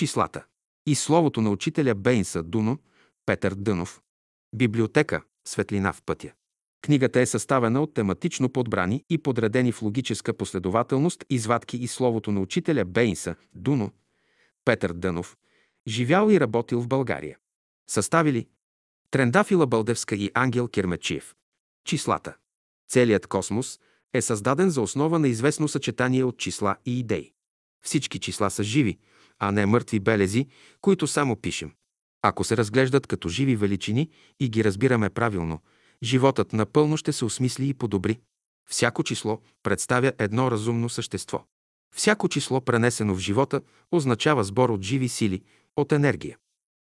Числата. И словото на учителя Бейнса Дуно, Петър Дънов. Библиотека Светлина в пътя. Книгата е съставена от тематично подбрани и подредени в логическа последователност извадки и словото на учителя Бейнса Дуно, Петър Дънов, живял и работил в България. Съставили Трендафила Бълдевска и Ангел Кермечиев. Числата. Целият космос е създаден за основа на известно съчетание от числа и идеи. Всички числа са живи, а не мъртви белези, които само пишем. Ако се разглеждат като живи величини и ги разбираме правилно, животът напълно ще се осмисли и подобри. Всяко число представя едно разумно същество. Всяко число, пренесено в живота, означава сбор от живи сили, от енергия.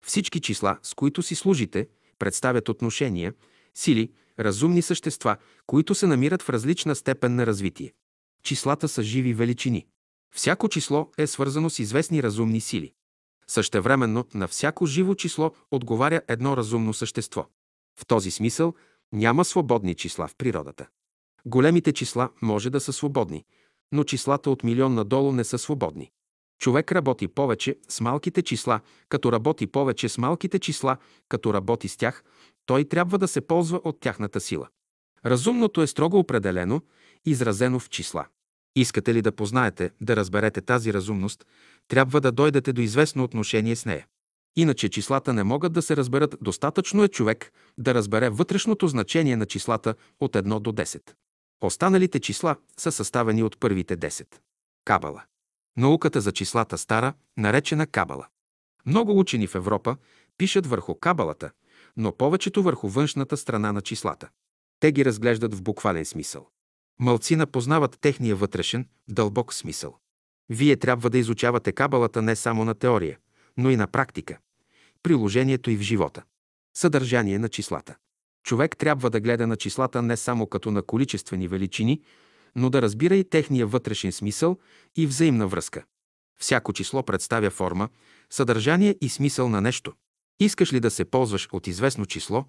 Всички числа, с които си служите, представят отношения, сили, разумни същества, които се намират в различна степен на развитие. Числата са живи величини. Всяко число е свързано с известни разумни сили. Същевременно на всяко живо число отговаря едно разумно същество. В този смисъл няма свободни числа в природата. Големите числа може да са свободни, но числата от милион надолу не са свободни. Човек работи повече с малките числа, като работи повече с малките числа, като работи с тях, той трябва да се ползва от тяхната сила. Разумното е строго определено, изразено в числа. Искате ли да познаете, да разберете тази разумност, трябва да дойдете до известно отношение с нея. Иначе числата не могат да се разберат. Достатъчно е човек да разбере вътрешното значение на числата от 1 до 10. Останалите числа са съставени от първите 10. Кабала. Науката за числата стара, наречена Кабала. Много учени в Европа пишат върху Кабалата, но повечето върху външната страна на числата. Те ги разглеждат в буквален смисъл. Мълцина познават техния вътрешен, дълбок смисъл. Вие трябва да изучавате кабалата не само на теория, но и на практика, приложението и в живота. Съдържание на числата. Човек трябва да гледа на числата не само като на количествени величини, но да разбира и техния вътрешен смисъл и взаимна връзка. Всяко число представя форма, съдържание и смисъл на нещо. Искаш ли да се ползваш от известно число,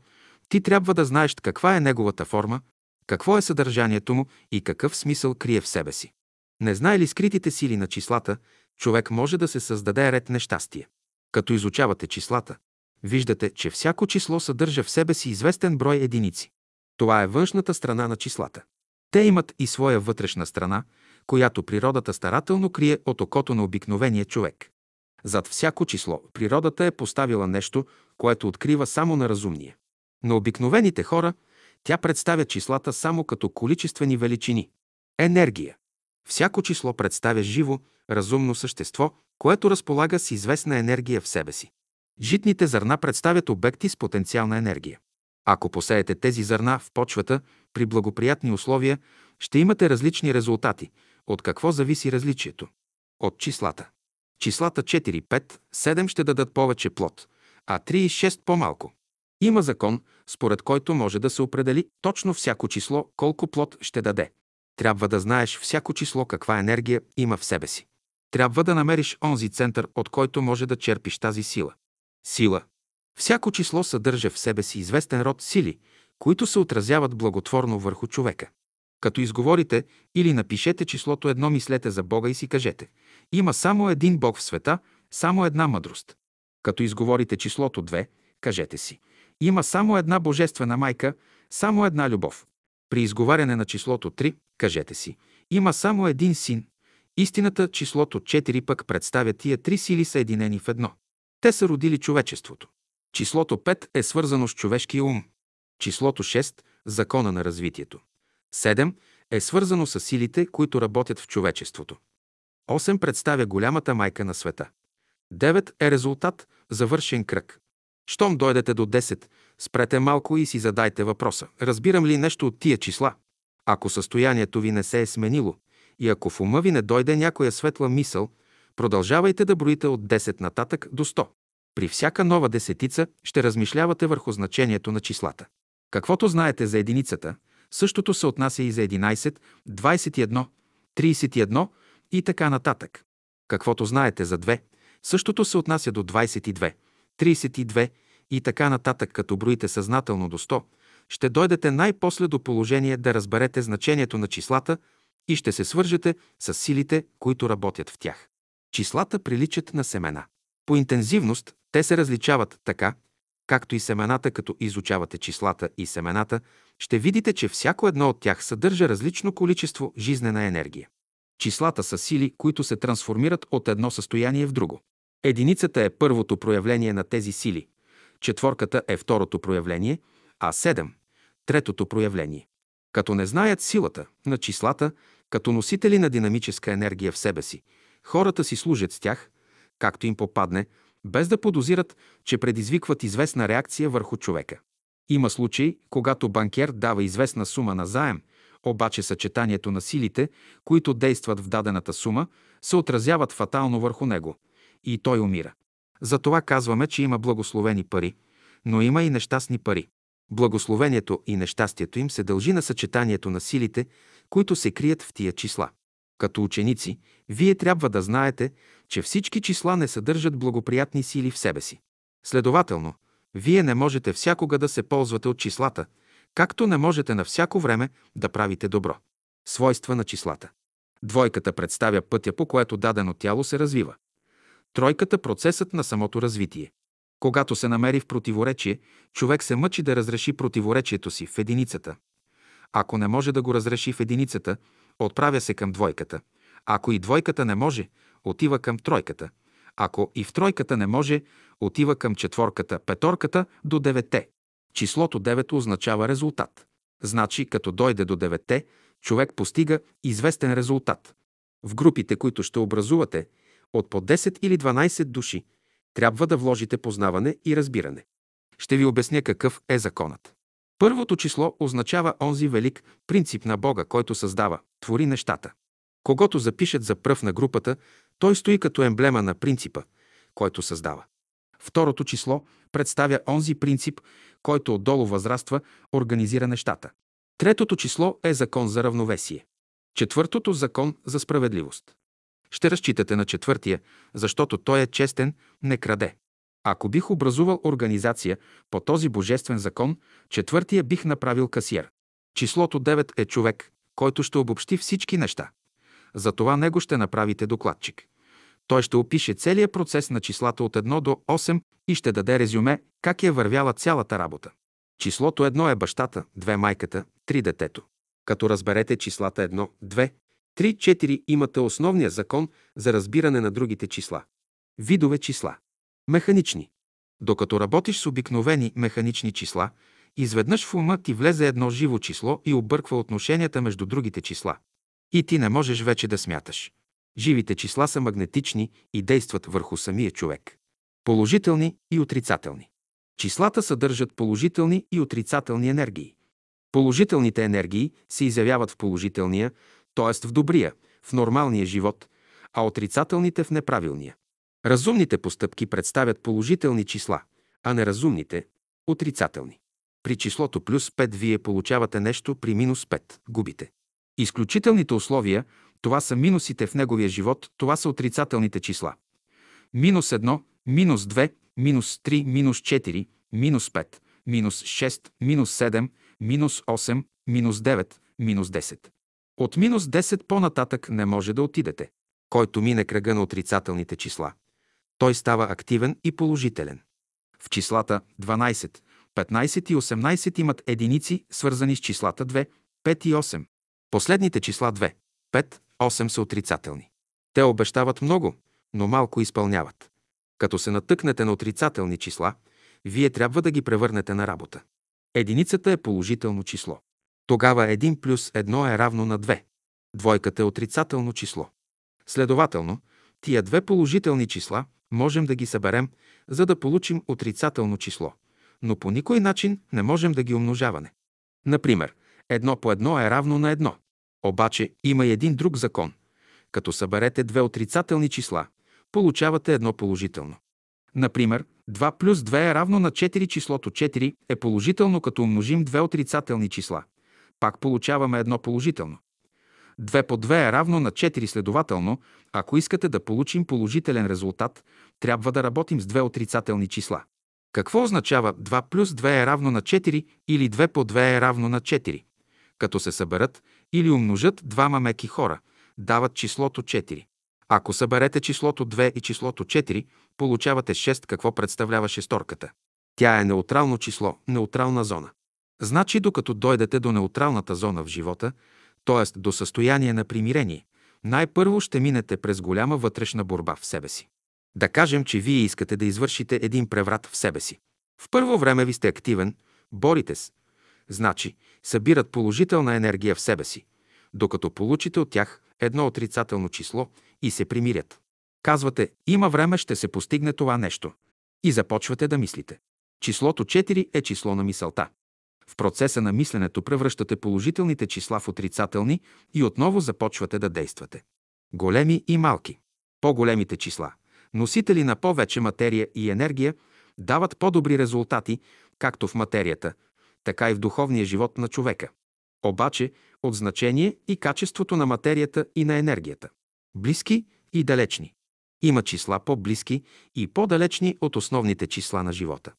ти трябва да знаеш каква е неговата форма, какво е съдържанието му и какъв смисъл крие в себе си. Не знае ли скритите сили на числата, човек може да се създаде ред нещастие. Като изучавате числата, виждате, че всяко число съдържа в себе си известен брой единици. Това е външната страна на числата. Те имат и своя вътрешна страна, която природата старателно крие от окото на обикновения човек. Зад всяко число природата е поставила нещо, което открива само на разумния. На обикновените хора тя представя числата само като количествени величини. Енергия. Всяко число представя живо, разумно същество, което разполага с известна енергия в себе си. Житните зърна представят обекти с потенциална енергия. Ако посеете тези зърна в почвата при благоприятни условия, ще имате различни резултати. От какво зависи различието? От числата. Числата 4, 5, 7 ще дадат повече плод, а 3 и 6 по-малко. Има закон, според който може да се определи точно всяко число колко плод ще даде. Трябва да знаеш всяко число каква енергия има в себе си. Трябва да намериш онзи център, от който може да черпиш тази сила. Сила. Всяко число съдържа в себе си известен род сили, които се отразяват благотворно върху човека. Като изговорите или напишете числото едно, мислете за Бога и си кажете «Има само един Бог в света, само една мъдрост». Като изговорите числото 2, кажете си има само една божествена майка, само една любов. При изговаряне на числото 3, кажете си, има само един син. Истината, числото 4 пък представя тия три сили съединени в едно. Те са родили човечеството. Числото 5 е свързано с човешкия ум. Числото 6 – закона на развитието. 7 е свързано с силите, които работят в човечеството. 8 представя голямата майка на света. 9 е резултат, завършен кръг. Щом дойдете до 10, спрете малко и си задайте въпроса. Разбирам ли нещо от тия числа? Ако състоянието ви не се е сменило и ако в ума ви не дойде някоя светла мисъл, продължавайте да броите от 10 нататък до 100. При всяка нова десетица ще размишлявате върху значението на числата. Каквото знаете за единицата, същото се отнася и за 11, 21, 31 и така нататък. Каквото знаете за 2, същото се отнася до 22, 32 и така нататък, като броите съзнателно до 100, ще дойдете най-после до положение да разберете значението на числата и ще се свържете с силите, които работят в тях. Числата приличат на семена. По интензивност те се различават така, както и семената, като изучавате числата и семената, ще видите, че всяко едно от тях съдържа различно количество жизнена енергия. Числата са сили, които се трансформират от едно състояние в друго. Единицата е първото проявление на тези сили, четворката е второто проявление, а 7 – третото проявление. Като не знаят силата на числата, като носители на динамическа енергия в себе си, хората си служат с тях, както им попадне, без да подозират, че предизвикват известна реакция върху човека. Има случаи, когато банкер дава известна сума на заем, обаче съчетанието на силите, които действат в дадената сума, се отразяват фатално върху него и той умира. Затова казваме, че има благословени пари, но има и нещастни пари. Благословението и нещастието им се дължи на съчетанието на силите, които се крият в тия числа. Като ученици, вие трябва да знаете, че всички числа не съдържат благоприятни сили в себе си. Следователно, вие не можете всякога да се ползвате от числата, както не можете на всяко време да правите добро. Свойства на числата. Двойката представя пътя, по което дадено тяло се развива. Тройката – процесът на самото развитие. Когато се намери в противоречие, човек се мъчи да разреши противоречието си в единицата. Ако не може да го разреши в единицата, отправя се към двойката. Ако и двойката не може, отива към тройката. Ако и в тройката не може, отива към четворката, петорката до девете. Числото 9 означава резултат. Значи, като дойде до девете, човек постига известен резултат. В групите, които ще образувате, от по 10 или 12 души, трябва да вложите познаване и разбиране. Ще ви обясня какъв е законът. Първото число означава онзи велик принцип на Бога, който създава, твори нещата. Когато запишат за пръв на групата, той стои като емблема на принципа, който създава. Второто число представя онзи принцип, който отдолу възраства, организира нещата. Третото число е закон за равновесие. Четвъртото – закон за справедливост. Ще разчитате на четвъртия, защото той е честен, не краде. Ако бих образувал организация по този божествен закон, четвъртия бих направил касиер. Числото 9 е човек, който ще обобщи всички неща. Затова него ще направите докладчик. Той ще опише целият процес на числата от 1 до 8 и ще даде резюме как е вървяла цялата работа. Числото 1 е бащата, 2 майката, 3 детето. Като разберете числата 1, 2, 3-4 имате основния закон за разбиране на другите числа. Видове числа. Механични. Докато работиш с обикновени механични числа, изведнъж в ума ти влезе едно живо число и обърква отношенията между другите числа. И ти не можеш вече да смяташ. Живите числа са магнетични и действат върху самия човек. Положителни и отрицателни. Числата съдържат положителни и отрицателни енергии. Положителните енергии се изявяват в положителния, т.е. в добрия, в нормалния живот, а отрицателните в неправилния. Разумните постъпки представят положителни числа, а неразумните – отрицателни. При числото плюс 5 вие получавате нещо, при минус 5 – губите. Изключителните условия – това са минусите в неговия живот, това са отрицателните числа. Минус 1, минус 2, минус 3, минус 4, минус 5, минус 6, минус 7, минус 8, минус 9, минус 10. От минус 10 по-нататък не може да отидете. Който мине кръга на отрицателните числа, той става активен и положителен. В числата 12, 15 и 18 имат единици, свързани с числата 2, 5 и 8. Последните числа 2, 5, 8 са отрицателни. Те обещават много, но малко изпълняват. Като се натъкнете на отрицателни числа, вие трябва да ги превърнете на работа. Единицата е положително число. Тогава 1 плюс 1 е равно на 2. Двойката е отрицателно число. Следователно, тия две положителни числа можем да ги съберем, за да получим отрицателно число, но по никой начин не можем да ги умножаваме. Например, едно по едно е равно на едно. Обаче има и един друг закон. Като съберете две отрицателни числа, получавате едно положително. Например, 2 плюс 2 е равно на 4, числото 4 е положително, като умножим две отрицателни числа – пак получаваме едно положително. 2 по 2 е равно на 4, следователно, ако искате да получим положителен резултат, трябва да работим с две отрицателни числа. Какво означава 2 плюс 2 е равно на 4 или 2 по 2 е равно на 4? Като се съберат или умножат двама меки хора, дават числото 4. Ако съберете числото 2 и числото 4, получавате 6. Какво представлява шесторката? Тя е неутрално число, неутрална зона. Значи, докато дойдете до неутралната зона в живота, т.е. до състояние на примирение, най-първо ще минете през голяма вътрешна борба в себе си. Да кажем, че вие искате да извършите един преврат в себе си. В първо време ви сте активен, борите с. Значи, събират положителна енергия в себе си, докато получите от тях едно отрицателно число и се примирят. Казвате, има време ще се постигне това нещо. И започвате да мислите. Числото 4 е число на мисълта. В процеса на мисленето превръщате положителните числа в отрицателни и отново започвате да действате. Големи и малки. По-големите числа, носители на повече материя и енергия, дават по-добри резултати, както в материята, така и в духовния живот на човека. Обаче от значение и качеството на материята и на енергията. Близки и далечни. Има числа по-близки и по-далечни от основните числа на живота.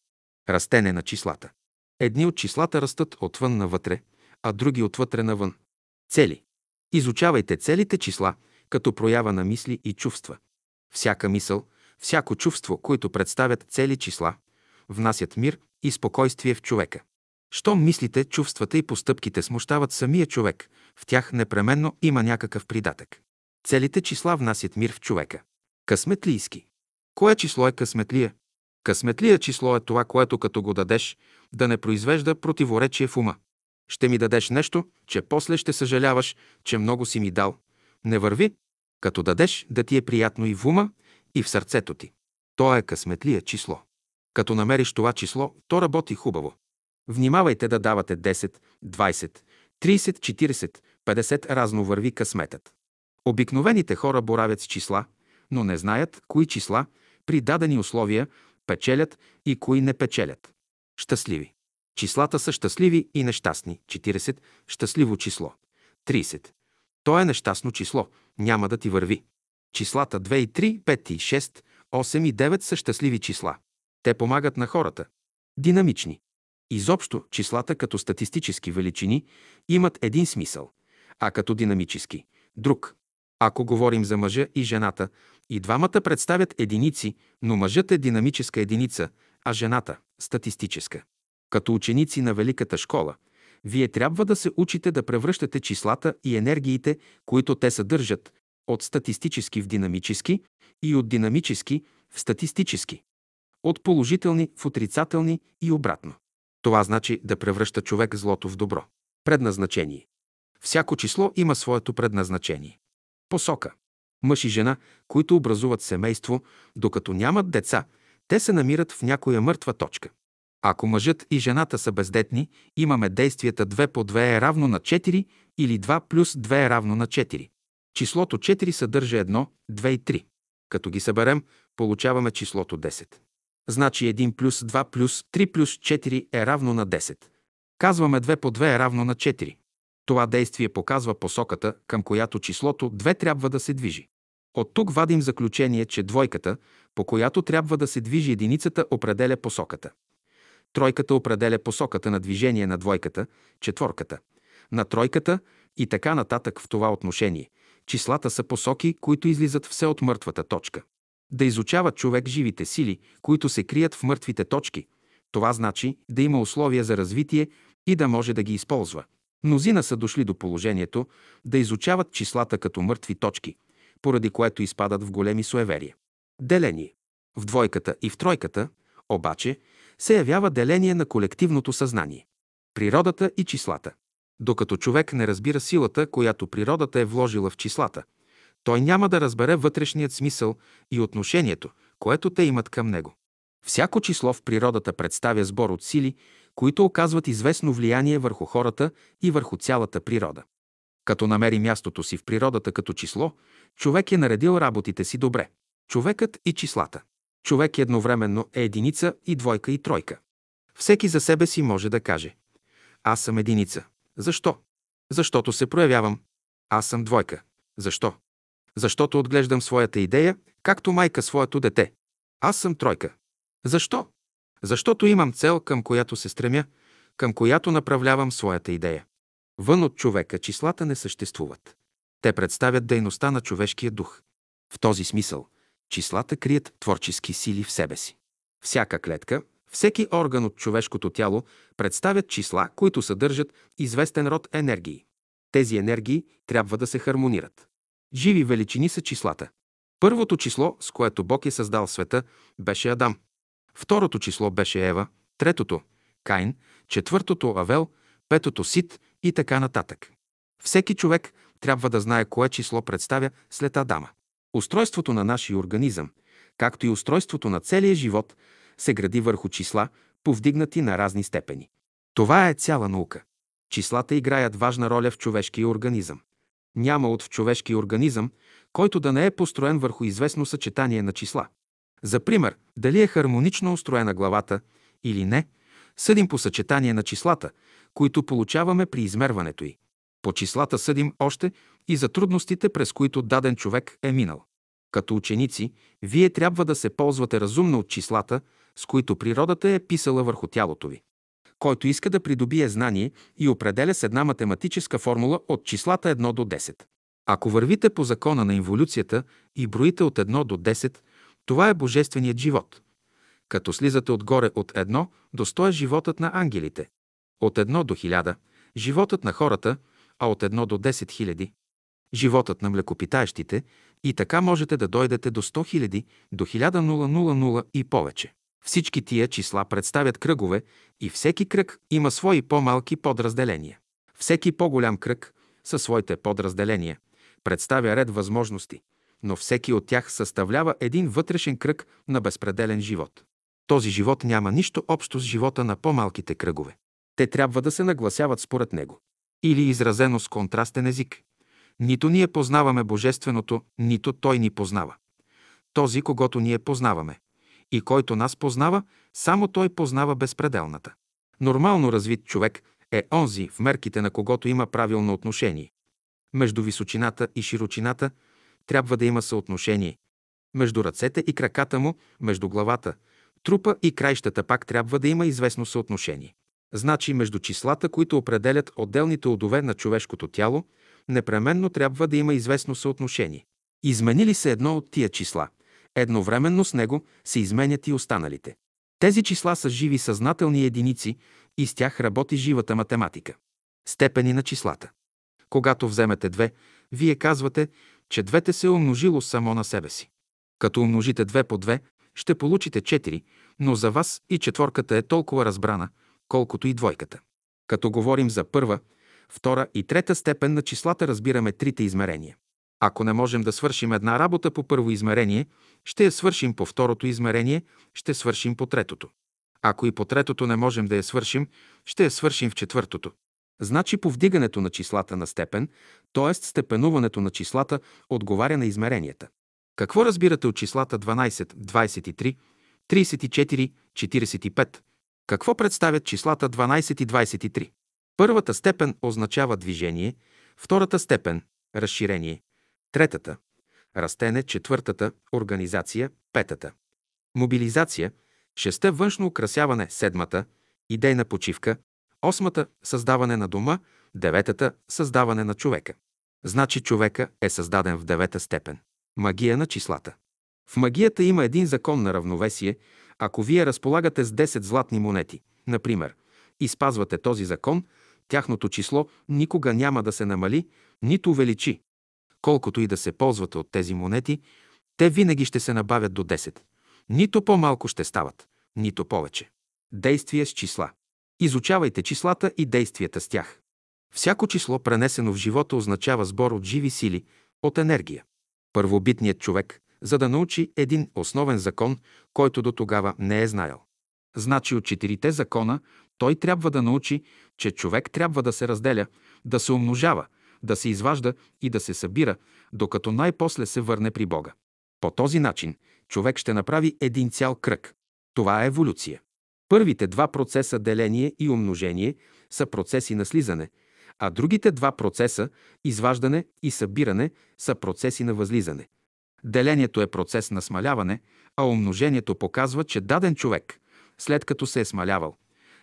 Растене на числата. Едни от числата растат отвън навътре, а други отвътре навън. Цели. Изучавайте целите числа като проява на мисли и чувства. Всяка мисъл, всяко чувство, които представят цели числа, внасят мир и спокойствие в човека. Щом мислите, чувствата и постъпките смущават самия човек, в тях непременно има някакъв придатък. Целите числа внасят мир в човека. Късметлийски. Кое число е късметлия? Късметлия число е това, което като го дадеш, да не произвежда противоречие в ума. Ще ми дадеш нещо, че после ще съжаляваш, че много си ми дал. Не върви, като дадеш да ти е приятно и в ума, и в сърцето ти. То е късметлия число. Като намериш това число, то работи хубаво. Внимавайте да давате 10, 20, 30, 40, 50 разно върви късметът. Обикновените хора боравят с числа, но не знаят кои числа при дадени условия печелят и кои не печелят. Щастливи. Числата са щастливи и нещастни. 40. Щастливо число. 30. То е нещастно число. Няма да ти върви. Числата 2 и 3, 5 и 6, 8 и 9 са щастливи числа. Те помагат на хората. Динамични. Изобщо числата като статистически величини имат един смисъл, а като динамически – друг. Ако говорим за мъжа и жената, и двамата представят единици, но мъжът е динамическа единица, а жената – статистическа. Като ученици на Великата школа, вие трябва да се учите да превръщате числата и енергиите, които те съдържат, от статистически в динамически и от динамически в статистически. От положителни в отрицателни и обратно. Това значи да превръща човек злото в добро. Предназначение. Всяко число има своето предназначение. Посока. Мъж и жена, които образуват семейство, докато нямат деца, те се намират в някоя мъртва точка. Ако мъжът и жената са бездетни, имаме действията 2 по 2 е равно на 4 или 2 плюс 2 е равно на 4. Числото 4 съдържа 1, 2 и 3. Като ги съберем, получаваме числото 10. Значи 1 плюс 2 плюс 3 плюс 4 е равно на 10. Казваме 2 по 2 е равно на 4. Това действие показва посоката, към която числото 2 трябва да се движи. От тук вадим заключение, че двойката, по която трябва да се движи единицата, определя посоката. Тройката определя посоката на движение на двойката, четворката, на тройката и така нататък в това отношение. Числата са посоки, които излизат все от мъртвата точка. Да изучава човек живите сили, които се крият в мъртвите точки. Това значи да има условия за развитие и да може да ги използва. Мнозина са дошли до положението да изучават числата като мъртви точки, поради което изпадат в големи суеверия. Деление. В двойката и в тройката, обаче, се явява деление на колективното съзнание. Природата и числата. Докато човек не разбира силата, която природата е вложила в числата, той няма да разбере вътрешният смисъл и отношението, което те имат към него. Всяко число в природата представя сбор от сили, които оказват известно влияние върху хората и върху цялата природа. Като намери мястото си в природата като число, човек е наредил работите си добре. Човекът и числата. Човек едновременно е единица и двойка и тройка. Всеки за себе си може да каже Аз съм единица. Защо? Защото се проявявам. Аз съм двойка. Защо? Защото отглеждам своята идея, както майка своето дете. Аз съм тройка. Защо? Защото имам цел, към която се стремя, към която направлявам своята идея. Вън от човека числата не съществуват. Те представят дейността на човешкия дух. В този смисъл, числата крият творчески сили в себе си. Всяка клетка, всеки орган от човешкото тяло представят числа, които съдържат известен род енергии. Тези енергии трябва да се хармонират. Живи величини са числата. Първото число, с което Бог е създал света, беше Адам. Второто число беше Ева, третото – Каин, четвъртото – Авел, петото – Сит и така нататък. Всеки човек трябва да знае кое число представя след Адама. Устройството на нашия организъм, както и устройството на целия живот, се гради върху числа, повдигнати на разни степени. Това е цяла наука. Числата играят важна роля в човешкия организъм. Няма от в човешкия организъм, който да не е построен върху известно съчетание на числа. За пример, дали е хармонично устроена главата или не, съдим по съчетание на числата, които получаваме при измерването й. По числата съдим още и за трудностите, през които даден човек е минал. Като ученици, вие трябва да се ползвате разумно от числата, с които природата е писала върху тялото ви. Който иска да придобие знание и определя с една математическа формула от числата 1 до 10. Ако вървите по закона на инволюцията и броите от 1 до 10, това е божественият живот. Като слизате отгоре от 1 до 100 е животът на ангелите. От 1 до 1000 – животът на хората, а от 1 до 10 хиляди – животът на млекопитаещите и така можете да дойдете до 100 хиляди, до 1000 и повече. Всички тия числа представят кръгове и всеки кръг има свои по-малки подразделения. Всеки по-голям кръг със своите подразделения представя ред възможности, но всеки от тях съставлява един вътрешен кръг на безпределен живот. Този живот няма нищо общо с живота на по-малките кръгове. Те трябва да се нагласяват според него. Или изразено с контрастен език. Нито ние познаваме Божественото, нито Той ни познава. Този, когато ние познаваме. И който нас познава, само Той познава безпределната. Нормално развит човек е онзи, в мерките на когото има правилно отношение. Между височината и широчината трябва да има съотношение. Между ръцете и краката му, между главата, трупа и краищата пак трябва да има известно съотношение. Значи между числата, които определят отделните удове на човешкото тяло, непременно трябва да има известно съотношение. Измени ли се едно от тия числа, едновременно с него се изменят и останалите. Тези числа са живи съзнателни единици и с тях работи живата математика. Степени на числата. Когато вземете две, вие казвате, че двете се е умножило само на себе си. Като умножите две по две, ще получите 4, но за вас и четворката е толкова разбрана, колкото и двойката. Като говорим за първа, втора и трета степен на числата, разбираме трите измерения. Ако не можем да свършим една работа по първо измерение, ще я свършим по второто измерение, ще свършим по третото. Ако и по третото не можем да я свършим, ще я свършим в четвъртото. Значи повдигането на числата на степен, т.е. степенуването на числата, отговаря на измеренията. Какво разбирате от числата 12, 23, 34, 45? Какво представят числата 12 и 23? Първата степен означава движение, втората степен – разширение, третата – растене, четвъртата – организация, петата – мобилизация, шеста – външно украсяване, седмата – идейна почивка, осмата – създаване на дома, деветата – създаване на човека. Значи човека е създаден в девета степен. Магия на числата. В магията има един закон на равновесие. Ако вие разполагате с 10 златни монети, например, и спазвате този закон, тяхното число никога няма да се намали, нито увеличи. Колкото и да се ползвате от тези монети, те винаги ще се набавят до 10. Нито по-малко ще стават, нито повече. Действие с числа. Изучавайте числата и действията с тях. Всяко число, пренесено в живота, означава сбор от живи сили, от енергия. Първобитният човек, за да научи един основен закон, който до тогава не е знаел. Значи от четирите закона той трябва да научи, че човек трябва да се разделя, да се умножава, да се изважда и да се събира, докато най-после се върне при Бога. По този начин човек ще направи един цял кръг. Това е еволюция. Първите два процеса деление и умножение са процеси на слизане, а другите два процеса изваждане и събиране са процеси на възлизане. Делението е процес на смаляване, а умножението показва, че даден човек, след като се е смалявал,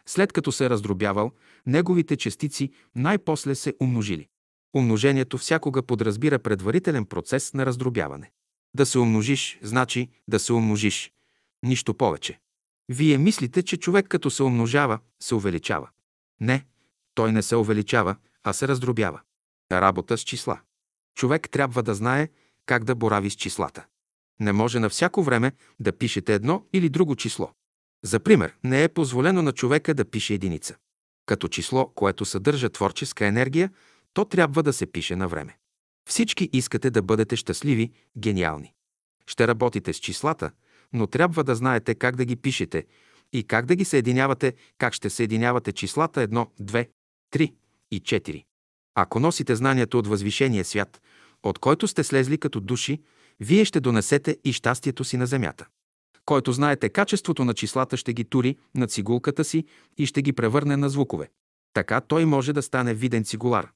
след като се е раздробявал, неговите частици най-после се умножили. Умножението всякога подразбира предварителен процес на раздробяване. Да се умножиш, значи да се умножиш. Нищо повече. Вие мислите, че човек като се умножава, се увеличава. Не, той не се увеличава, а се раздробява. Работа с числа. Човек трябва да знае как да борави с числата. Не може на всяко време да пишете едно или друго число. За пример, не е позволено на човека да пише единица. Като число, което съдържа творческа енергия, то трябва да се пише на време. Всички искате да бъдете щастливи, гениални. Ще работите с числата, но трябва да знаете как да ги пишете и как да ги съединявате, как ще съединявате числата 1, 2, 3 и 4. Ако носите знанието от възвишения свят, от който сте слезли като души, вие ще донесете и щастието си на земята. Който знаете качеството на числата, ще ги тури на цигулката си и ще ги превърне на звукове. Така той може да стане виден цигулар.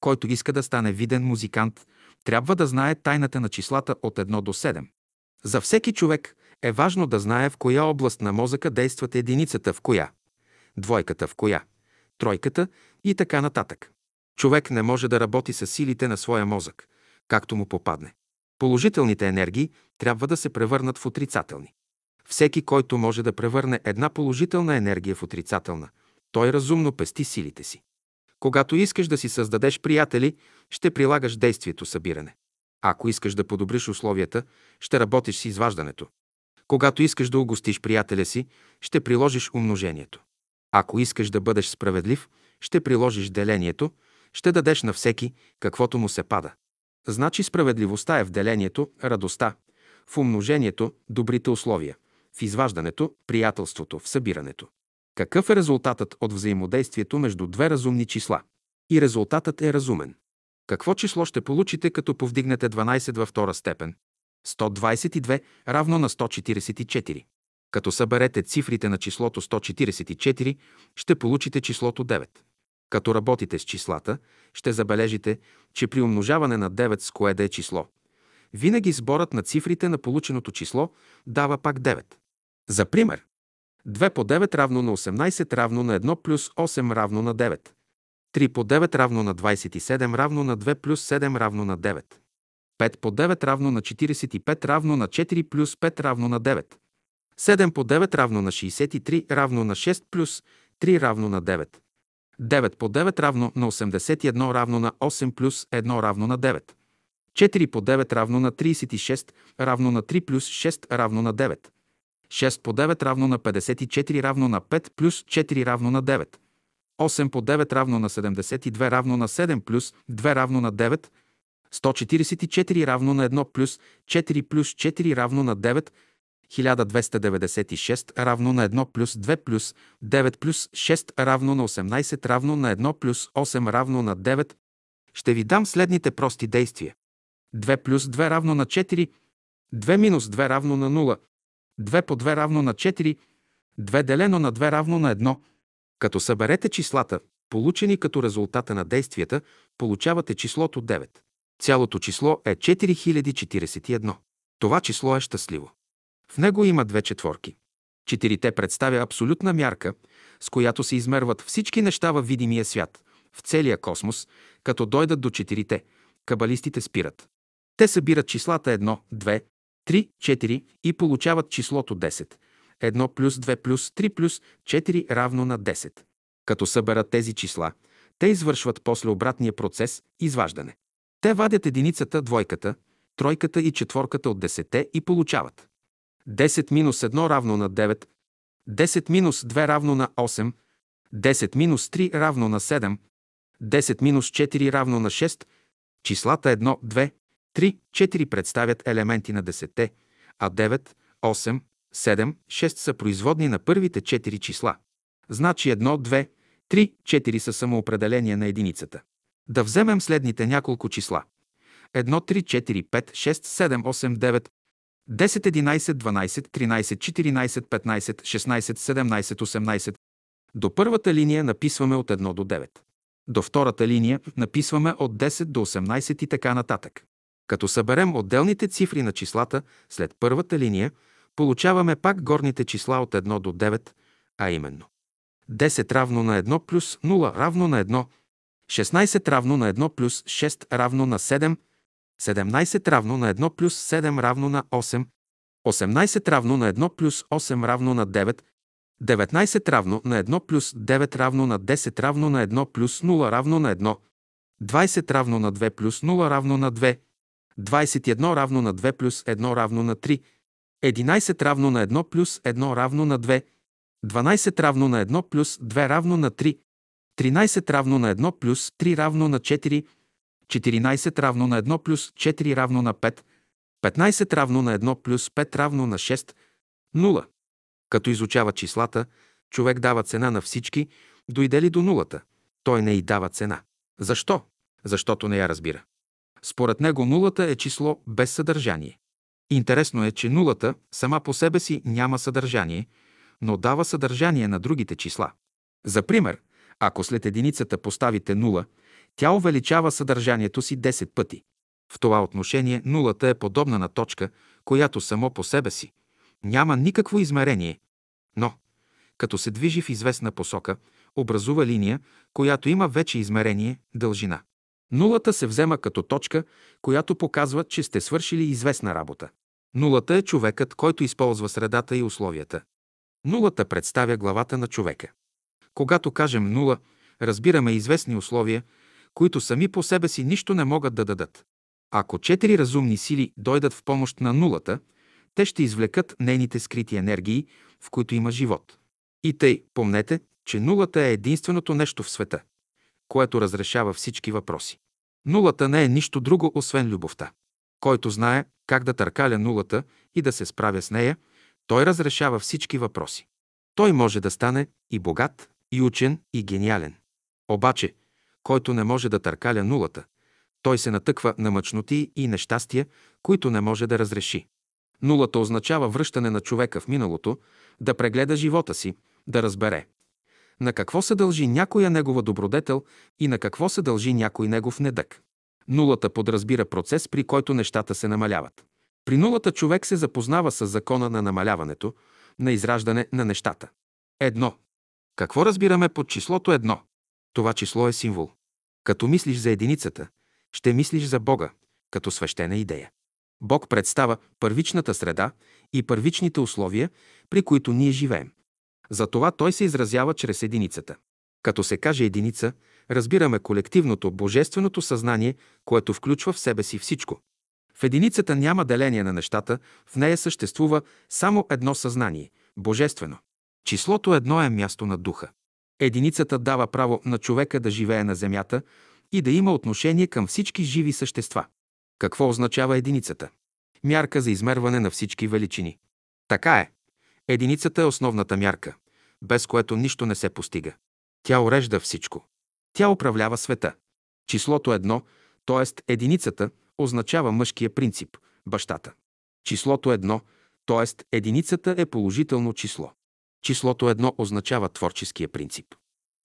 Който иска да стане виден музикант, трябва да знае тайната на числата от 1 до 7. За всеки човек е важно да знае в коя област на мозъка действат единицата в коя, двойката в коя, тройката и така нататък. Човек не може да работи с силите на своя мозък, както му попадне. Положителните енергии трябва да се превърнат в отрицателни. Всеки, който може да превърне една положителна енергия в отрицателна, той разумно пести силите си. Когато искаш да си създадеш приятели, ще прилагаш действието събиране. Ако искаш да подобриш условията, ще работиш с изваждането. Когато искаш да угостиш приятеля си, ще приложиш умножението. Ако искаш да бъдеш справедлив, ще приложиш делението, ще дадеш на всеки, каквото му се пада. Значи справедливостта е в делението, радостта, в умножението, добрите условия, в изваждането, приятелството, в събирането. Какъв е резултатът от взаимодействието между две разумни числа? И резултатът е разумен. Какво число ще получите, като повдигнете 12 във втора степен? 122 равно на 144. Като съберете цифрите на числото 144, ще получите числото 9. Като работите с числата, ще забележите, че при умножаване на 9 с кое да е число, винаги сборът на цифрите на полученото число дава пак 9. За пример, 2 по 9 равно на 18 равно на 1 плюс 8 равно на 9. 3 по 9 равно на 27 равно на 2 плюс 7 равно на 9. 5 по 9 равно на 45 равно на 4 плюс 5 равно на 9. 7 по 9 равно на 63 равно на 6 плюс 3 равно на 9. 9 по 9 равно на 81 равно на 8 плюс 1 равно на 9. 4 по 9 равно на 36 равно на 3 плюс 6 равно на 9. 6 по 9 равно на 54 равно на 5 плюс 4 равно на 9. 8 по 9 равно на 72 равно на 7 плюс 2 равно на 9. 144 равно на 1 плюс 4 плюс 4 равно на 9. 1296 равно на 1 плюс 2 плюс 9 плюс 6 равно на 18 равно на 1 плюс 8 равно на 9. Ще ви дам следните прости действия. 2 плюс 2 равно на 4, 2 минус 2 равно на 0, 2 по 2 равно на 4, 2 делено на 2 равно на 1. Като съберете числата, получени като резултата на действията, получавате числото 9. Цялото число е 4041. Това число е щастливо. В него има две четворки. Четирите представя абсолютна мярка, с която се измерват всички неща във видимия свят, в целия космос, като дойдат до четирите, кабалистите спират. Те събират числата 1, 2, 3, 4 и получават числото 10. 1 плюс 2 плюс 3 плюс 4 равно на 10. Като съберат тези числа, те извършват после обратния процес – изваждане. Те вадят единицата, двойката, тройката и четворката от 10 и получават. 10 минус 1 равно на 9, 10 минус 2 равно на 8, 10 минус 3 равно на 7, 10 минус 4 равно на 6, числата 1, 2, 3, 4 представят елементи на 10, а 9, 8, 7, 6 са производни на първите 4 числа. Значи 1, 2, 3, 4 са самоопределение на единицата. Да вземем следните няколко числа. 1, 3, 4, 5, 6, 7, 8, 9, 10, 11, 12, 13, 14, 15, 16, 17, 18. До първата линия написваме от 1 до 9. До втората линия написваме от 10 до 18 и така нататък. Като съберем отделните цифри на числата след първата линия, получаваме пак горните числа от 1 до 9, а именно 10 равно на 1 плюс 0 равно на 1, 16 равно на 1 плюс 6 равно на 7, 17 равно на 1 плюс 7 равно на 8, 18 равно на 1 плюс 8 равно на 9, 19 равно на 1 плюс 9 равно на 10 равно на 1 плюс 0 равно на 1, 20 равно на 2 плюс 0 равно на 2, 21 равно на 2 плюс 1 равно на 3, 11 равно на 1 плюс 1 равно на 2, 12 равно на 1 плюс 2 равно на 3, 13 равно на 1 плюс 3 равно на 4, 14 равно на 1 плюс 4 равно на 5, 15 равно на 1 плюс 5 равно на 6, 0. Като изучава числата, човек дава цена на всички, дойде ли до нулата, той не й дава цена. Защо? Защото не я разбира. Според него нулата е число без съдържание. Интересно е, че нулата сама по себе си няма съдържание, но дава съдържание на другите числа. За пример, ако след единицата поставите нула, тя увеличава съдържанието си 10 пъти. В това отношение нулата е подобна на точка, която само по себе си няма никакво измерение, но като се движи в известна посока, образува линия, която има вече измерение дължина. Нулата се взема като точка, която показва, че сте свършили известна работа. Нулата е човекът, който използва средата и условията. Нулата представя главата на човека. Когато кажем нула, разбираме известни условия, които сами по себе си нищо не могат да дадат. Ако четири разумни сили дойдат в помощ на нулата, те ще извлекат нейните скрити енергии, в които има живот. И тъй, помнете, че нулата е единственото нещо в света, което разрешава всички въпроси. Нулата не е нищо друго, освен любовта. Който знае как да търкаля нулата и да се справя с нея, той разрешава всички въпроси. Той може да стане и богат, и учен, и гениален. Обаче, който не може да търкаля нулата, той се натъква на мъчноти и нещастия, които не може да разреши. Нулата означава връщане на човека в миналото, да прегледа живота си, да разбере на какво се дължи някоя негова добродетел и на какво се дължи някой негов недък. Нулата подразбира процес, при който нещата се намаляват. При нулата човек се запознава с закона на намаляването, на израждане на нещата. Едно. Какво разбираме под числото едно? Това число е символ. Като мислиш за единицата, ще мислиш за Бога, като свещена идея. Бог представа първичната среда и първичните условия, при които ние живеем. Затова той се изразява чрез единицата. Като се каже единица, разбираме колективното, божественото съзнание, което включва в себе си всичко. В единицата няма деление на нещата, в нея съществува само едно съзнание – божествено. Числото едно е място на духа. Единицата дава право на човека да живее на земята и да има отношение към всички живи същества. Какво означава единицата? Мярка за измерване на всички величини. Така е. Единицата е основната мярка, без което нищо не се постига. Тя урежда всичко. Тя управлява света. Числото едно, т.е. единицата, означава мъжкия принцип – бащата. Числото едно, т.е. единицата е положително число. Числото едно означава творческия принцип.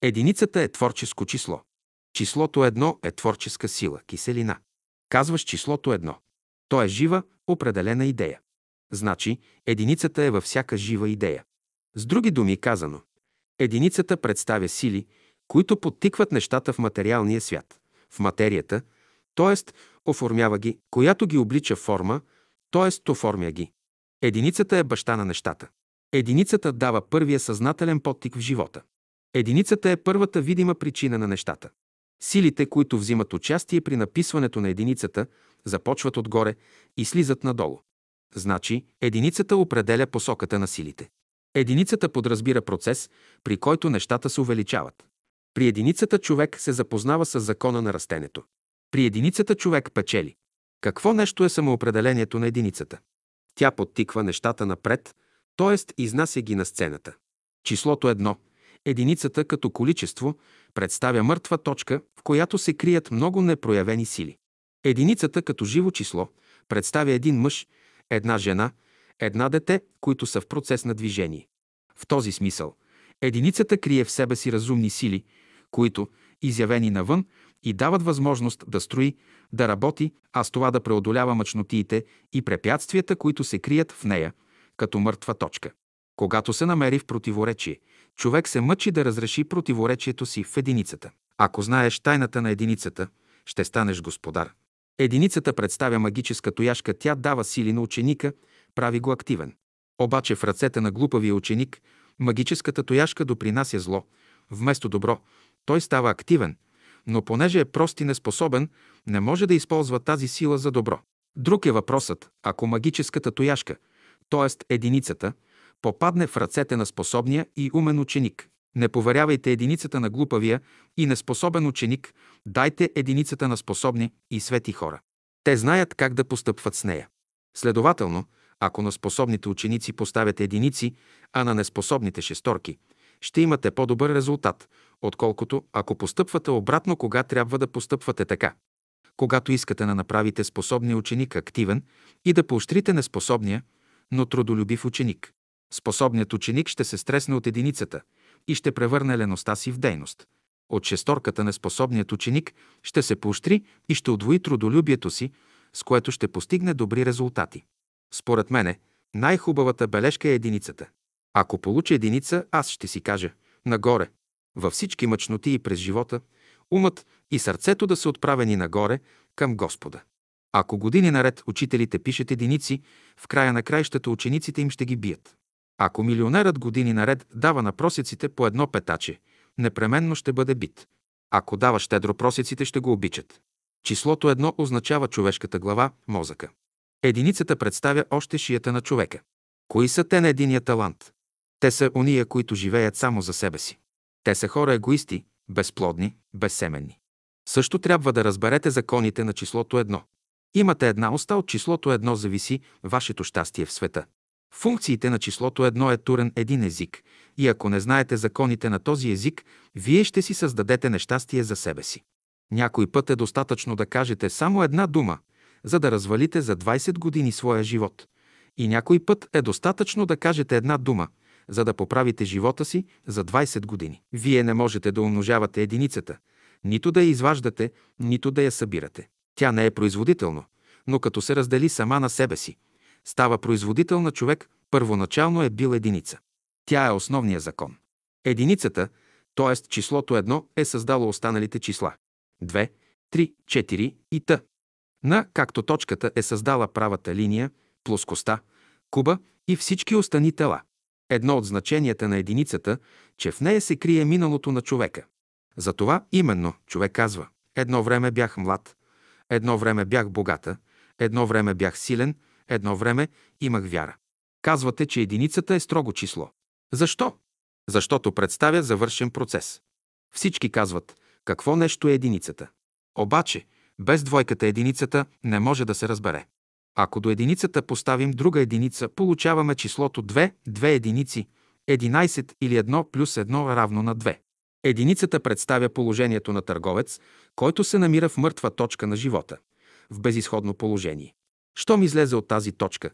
Единицата е творческо число. Числото едно е творческа сила, киселина. Казваш числото едно. То е жива, определена идея. Значи, единицата е във всяка жива идея. С други думи казано, единицата представя сили, които подтикват нещата в материалния свят, в материята, т.е. оформява ги, която ги облича форма, т.е. оформя ги. Единицата е баща на нещата. Единицата дава първия съзнателен подтик в живота. Единицата е първата видима причина на нещата. Силите, които взимат участие при написването на единицата, започват отгоре и слизат надолу. Значи, единицата определя посоката на силите. Единицата подразбира процес, при който нещата се увеличават. При единицата човек се запознава с закона на растенето. При единицата човек печели. Какво нещо е самоопределението на единицата? Тя подтиква нещата напред, т.е. изнася ги на сцената. Числото едно, единицата като количество, представя мъртва точка, в която се крият много непроявени сили. Единицата като живо число представя един мъж, една жена, една дете, които са в процес на движение. В този смисъл, единицата крие в себе си разумни сили, които, изявени навън, и дават възможност да строи, да работи, а с това да преодолява мъчнотиите и препятствията, които се крият в нея, като мъртва точка. Когато се намери в противоречие, човек се мъчи да разреши противоречието си в единицата. Ако знаеш тайната на единицата, ще станеш господар. Единицата представя магическа тояшка, тя дава сили на ученика, прави го активен. Обаче в ръцете на глупавия ученик магическата тояшка допринася зло, вместо добро. Той става активен, но понеже е прост и неспособен, не може да използва тази сила за добро. Друг е въпросът, ако магическата тояшка, т.е. единицата, попадне в ръцете на способния и умен ученик. Не поверявайте единицата на глупавия и неспособен ученик, дайте единицата на способни и свети хора. Те знаят как да постъпват с нея. Следователно, ако на способните ученици поставяте единици, а на неспособните шесторки, ще имате по-добър резултат, отколкото ако постъпвате обратно, кога трябва да постъпвате така. Когато искате да направите способния ученик активен и да поощрите неспособния, но трудолюбив ученик. Способният ученик ще се стресне от единицата и ще превърне леността си в дейност. От шесторката неспособният ученик ще се поощри и ще удвои трудолюбието си, с което ще постигне добри резултати. Според мене, най-хубавата бележка е единицата. Ако получа единица, аз ще си кажа – нагоре. Във всички мъчноти и през живота, умът и сърцето да са отправени нагоре към Господа. Ако години наред учителите пишат единици, в края на краищата учениците им ще ги бият. Ако милионерът години наред дава на просеците по едно петаче, непременно ще бъде бит. Ако дава щедро просеците, ще го обичат. Числото едно означава човешката глава, мозъка. Единицата представя още шията на човека. Кои са те на единия талант? Те са уния, които живеят само за себе си. Те са хора егоисти, безплодни, безсеменни. Също трябва да разберете законите на числото едно. Имате една уста от числото едно зависи вашето щастие в света. Функциите на числото едно е турен един език и ако не знаете законите на този език, вие ще си създадете нещастие за себе си. Някой път е достатъчно да кажете само една дума, за да развалите за 20 години своя живот. И някой път е достатъчно да кажете една дума, за да поправите живота си за 20 години. Вие не можете да умножавате единицата, нито да я изваждате, нито да я събирате. Тя не е производително, но като се раздели сама на себе си, става производител на човек, първоначално е бил единица. Тя е основният закон. Единицата, т.е. числото едно, е създало останалите числа. 2, 3, 4 и т. На, както точката е създала правата линия, плоскостта, куба и всички остани тела. Едно от значенията на единицата, че в нея се крие миналото на човека. Затова именно човек казва «Едно време бях млад, едно време бях богата, едно време бях силен, едно време имах вяра». Казвате, че единицата е строго число. Защо? Защото представя завършен процес. Всички казват какво нещо е единицата. Обаче, без двойката единицата не може да се разбере. Ако до единицата поставим друга единица, получаваме числото 2, 2 единици, 11 или 1 плюс 1 равно на 2. Единицата представя положението на търговец, който се намира в мъртва точка на живота, в безисходно положение. Щом излезе от тази точка,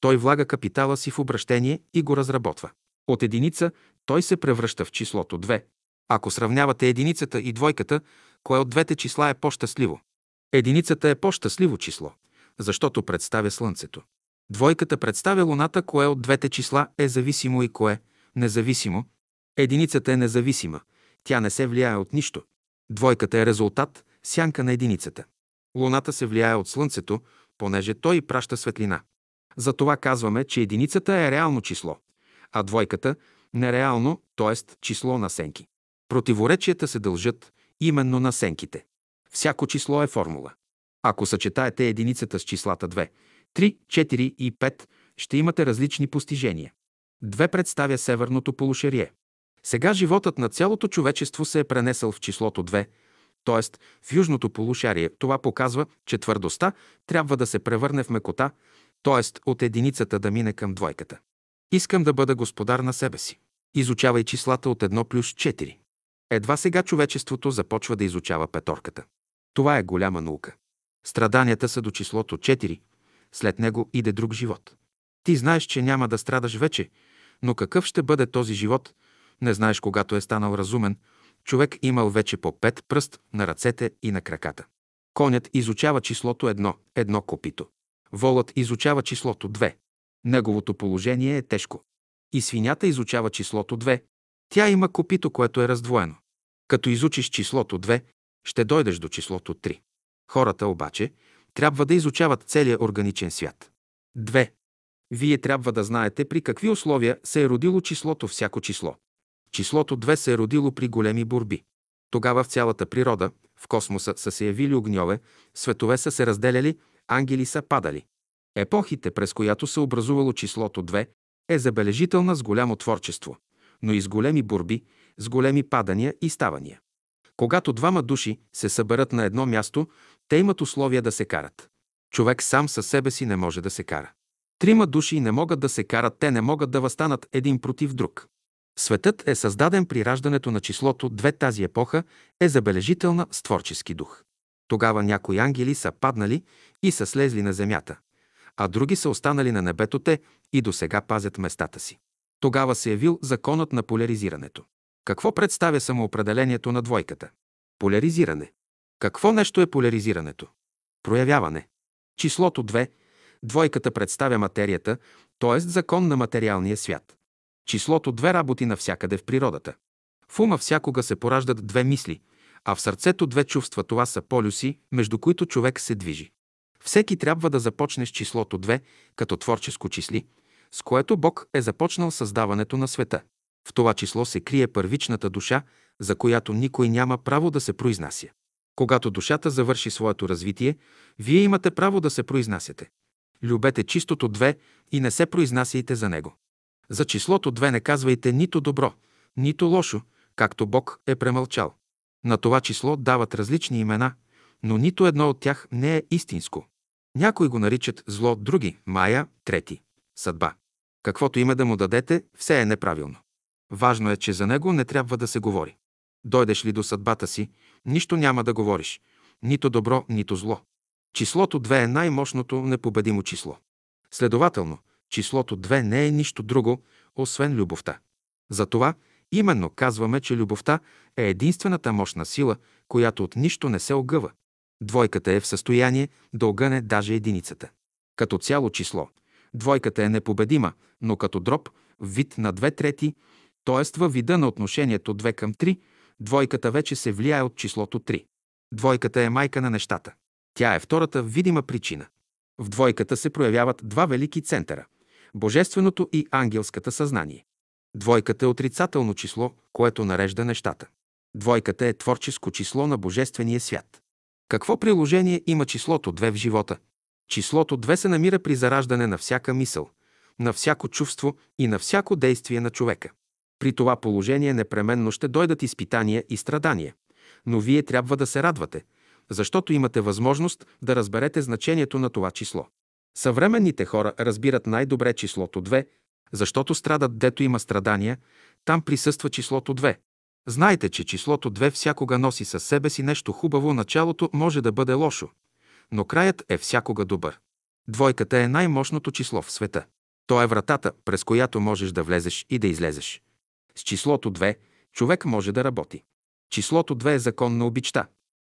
той влага капитала си в обращение и го разработва. От единица той се превръща в числото 2. Ако сравнявате единицата и двойката, кое от двете числа е по-щастливо? Единицата е по-щастливо число, защото представя Слънцето. Двойката представя Луната, кое от двете числа е зависимо и кое независимо. Единицата е независима. Тя не се влияе от нищо. Двойката е резултат, сянка на единицата. Луната се влияе от Слънцето, понеже той праща светлина. Затова казваме, че единицата е реално число, а двойката – нереално, т.е. число на сенки. Противоречията се дължат именно на сенките. Всяко число е формула. Ако съчетаете единицата с числата 2, 3, 4 и 5, ще имате различни постижения. Две представя северното полушарие. Сега животът на цялото човечество се е пренесъл в числото 2, т.е. в южното полушарие. Това показва, че твърдостта трябва да се превърне в мекота, т.е. от единицата да мине към двойката. Искам да бъда господар на себе си. Изучавай числата от 1 плюс 4. Едва сега човечеството започва да изучава петорката. Това е голяма наука. Страданията са до числото 4. След него иде друг живот. Ти знаеш, че няма да страдаш вече, но какъв ще бъде този живот, не знаеш когато е станал разумен, човек имал вече по пет пръст на ръцете и на краката. Конят изучава числото едно, едно копито. Волът изучава числото 2. Неговото положение е тежко. И свинята изучава числото 2. Тя има копито, което е раздвоено. Като изучиш числото 2, ще дойдеш до числото 3. Хората обаче трябва да изучават целия органичен свят. 2. Вие трябва да знаете при какви условия се е родило числото всяко число. Числото 2 се е родило при големи борби. Тогава в цялата природа, в космоса са се явили огньове, светове са се разделяли, ангели са падали. Епохите, през която се образувало числото 2, е забележителна с голямо творчество, но и с големи борби, с големи падания и ставания. Когато двама души се съберат на едно място, те имат условия да се карат. Човек сам със себе си не може да се кара. Трима души не могат да се карат, те не могат да възстанат един против друг. Светът е създаден при раждането на числото две тази епоха е забележителна с творчески дух. Тогава някои ангели са паднали и са слезли на земята, а други са останали на небето те и до сега пазят местата си. Тогава се е явил законът на поляризирането. Какво представя самоопределението на двойката? Поляризиране. Какво нещо е поляризирането? Проявяване. Числото 2, двойката представя материята, т.е. закон на материалния свят. Числото две работи навсякъде в природата. В ума всякога се пораждат две мисли, а в сърцето две чувства. Това са полюси, между които човек се движи. Всеки трябва да започне с числото 2 като творческо числи, с което Бог е започнал създаването на света. В това число се крие първичната душа, за която никой няма право да се произнася. Когато душата завърши своето развитие, вие имате право да се произнасяте. Любете чистото две и не се произнасяйте за него. За числото две не казвайте нито добро, нито лошо, както Бог е премълчал. На това число дават различни имена, но нито едно от тях не е истинско. Някои го наричат зло, други – Майя, трети – съдба. Каквото име да му дадете, все е неправилно. Важно е, че за него не трябва да се говори. Дойдеш ли до съдбата си, нищо няма да говориш. Нито добро, нито зло. Числото 2 е най-мощното непобедимо число. Следователно, числото 2 не е нищо друго, освен любовта. Затова именно казваме, че любовта е единствената мощна сила, която от нищо не се огъва. Двойката е в състояние да огъне даже единицата. Като цяло число, двойката е непобедима, но като дроб, вид на две трети, т.е. във вида на отношението 2 към 3, двойката вече се влияе от числото 3. Двойката е майка на нещата. Тя е втората видима причина. В двойката се проявяват два велики центъра – божественото и ангелската съзнание. Двойката е отрицателно число, което нарежда нещата. Двойката е творческо число на божествения свят. Какво приложение има числото 2 в живота? Числото 2 се намира при зараждане на всяка мисъл, на всяко чувство и на всяко действие на човека. При това положение непременно ще дойдат изпитания и страдания, но вие трябва да се радвате, защото имате възможност да разберете значението на това число. Съвременните хора разбират най-добре числото 2, защото страдат дето има страдания, там присъства числото 2. Знайте, че числото 2 всякога носи със себе си нещо хубаво, началото може да бъде лошо, но краят е всякога добър. Двойката е най-мощното число в света. То е вратата, през която можеш да влезеш и да излезеш. С числото 2 човек може да работи. Числото 2 е закон на обичта.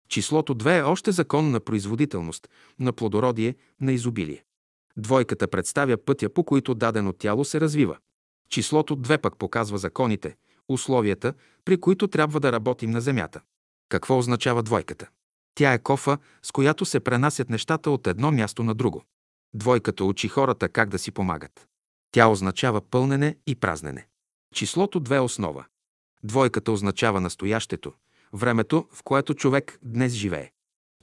Числото 2 е още закон на производителност, на плодородие, на изобилие. Двойката представя пътя, по който дадено тяло се развива. Числото 2 пък показва законите, условията, при които трябва да работим на Земята. Какво означава двойката? Тя е кофа, с която се пренасят нещата от едно място на друго. Двойката учи хората как да си помагат. Тя означава пълнене и празнене. Числото 2 е основа. Двойката означава настоящето, времето, в което човек днес живее.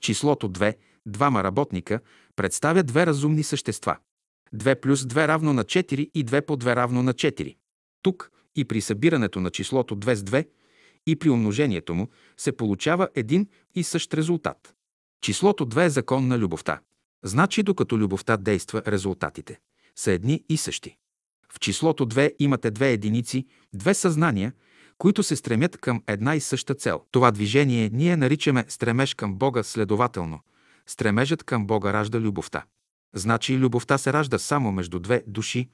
Числото 2, двама работника, представя две разумни същества. 2 плюс 2 равно на 4 и 2 по 2 равно на 4. Тук и при събирането на числото 2 с 2 и при умножението му се получава един и същ резултат. Числото 2 е закон на любовта. Значи, докато любовта действа, резултатите са едни и същи. В числото 2 имате две единици, две съзнания, които се стремят към една и съща цел. Това движение ние наричаме стремеж към Бога следователно. Стремежът към Бога ражда любовта. Значи любовта се ражда само между две души,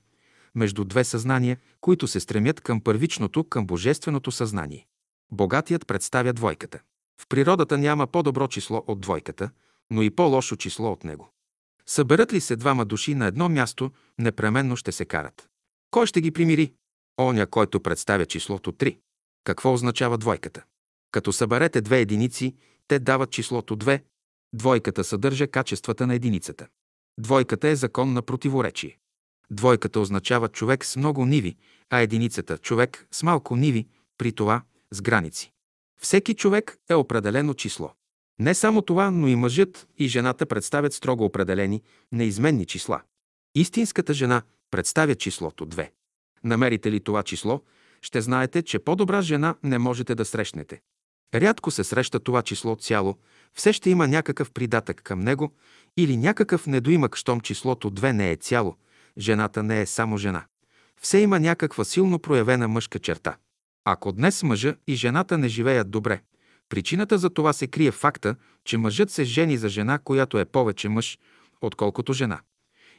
между две съзнания, които се стремят към първичното, към божественото съзнание. Богатият представя двойката. В природата няма по-добро число от двойката, но и по-лошо число от него. Съберат ли се двама души на едно място, непременно ще се карат. Кой ще ги примири? Оня, който представя числото 3. Какво означава двойката? Като съберете две единици, те дават числото 2. Двойката съдържа качествата на единицата. Двойката е закон на противоречие. Двойката означава човек с много ниви, а единицата – човек с малко ниви, при това с граници. Всеки човек е определено число. Не само това, но и мъжът и жената представят строго определени, неизменни числа. Истинската жена представя числото 2. Намерите ли това число, ще знаете, че по-добра жена не можете да срещнете. Рядко се среща това число цяло, все ще има някакъв придатък към него или някакъв недоимък, щом числото 2 не е цяло, жената не е само жена. Все има някаква силно проявена мъжка черта. Ако днес мъжа и жената не живеят добре, причината за това се крие факта, че мъжът се жени за жена, която е повече мъж, отколкото жена.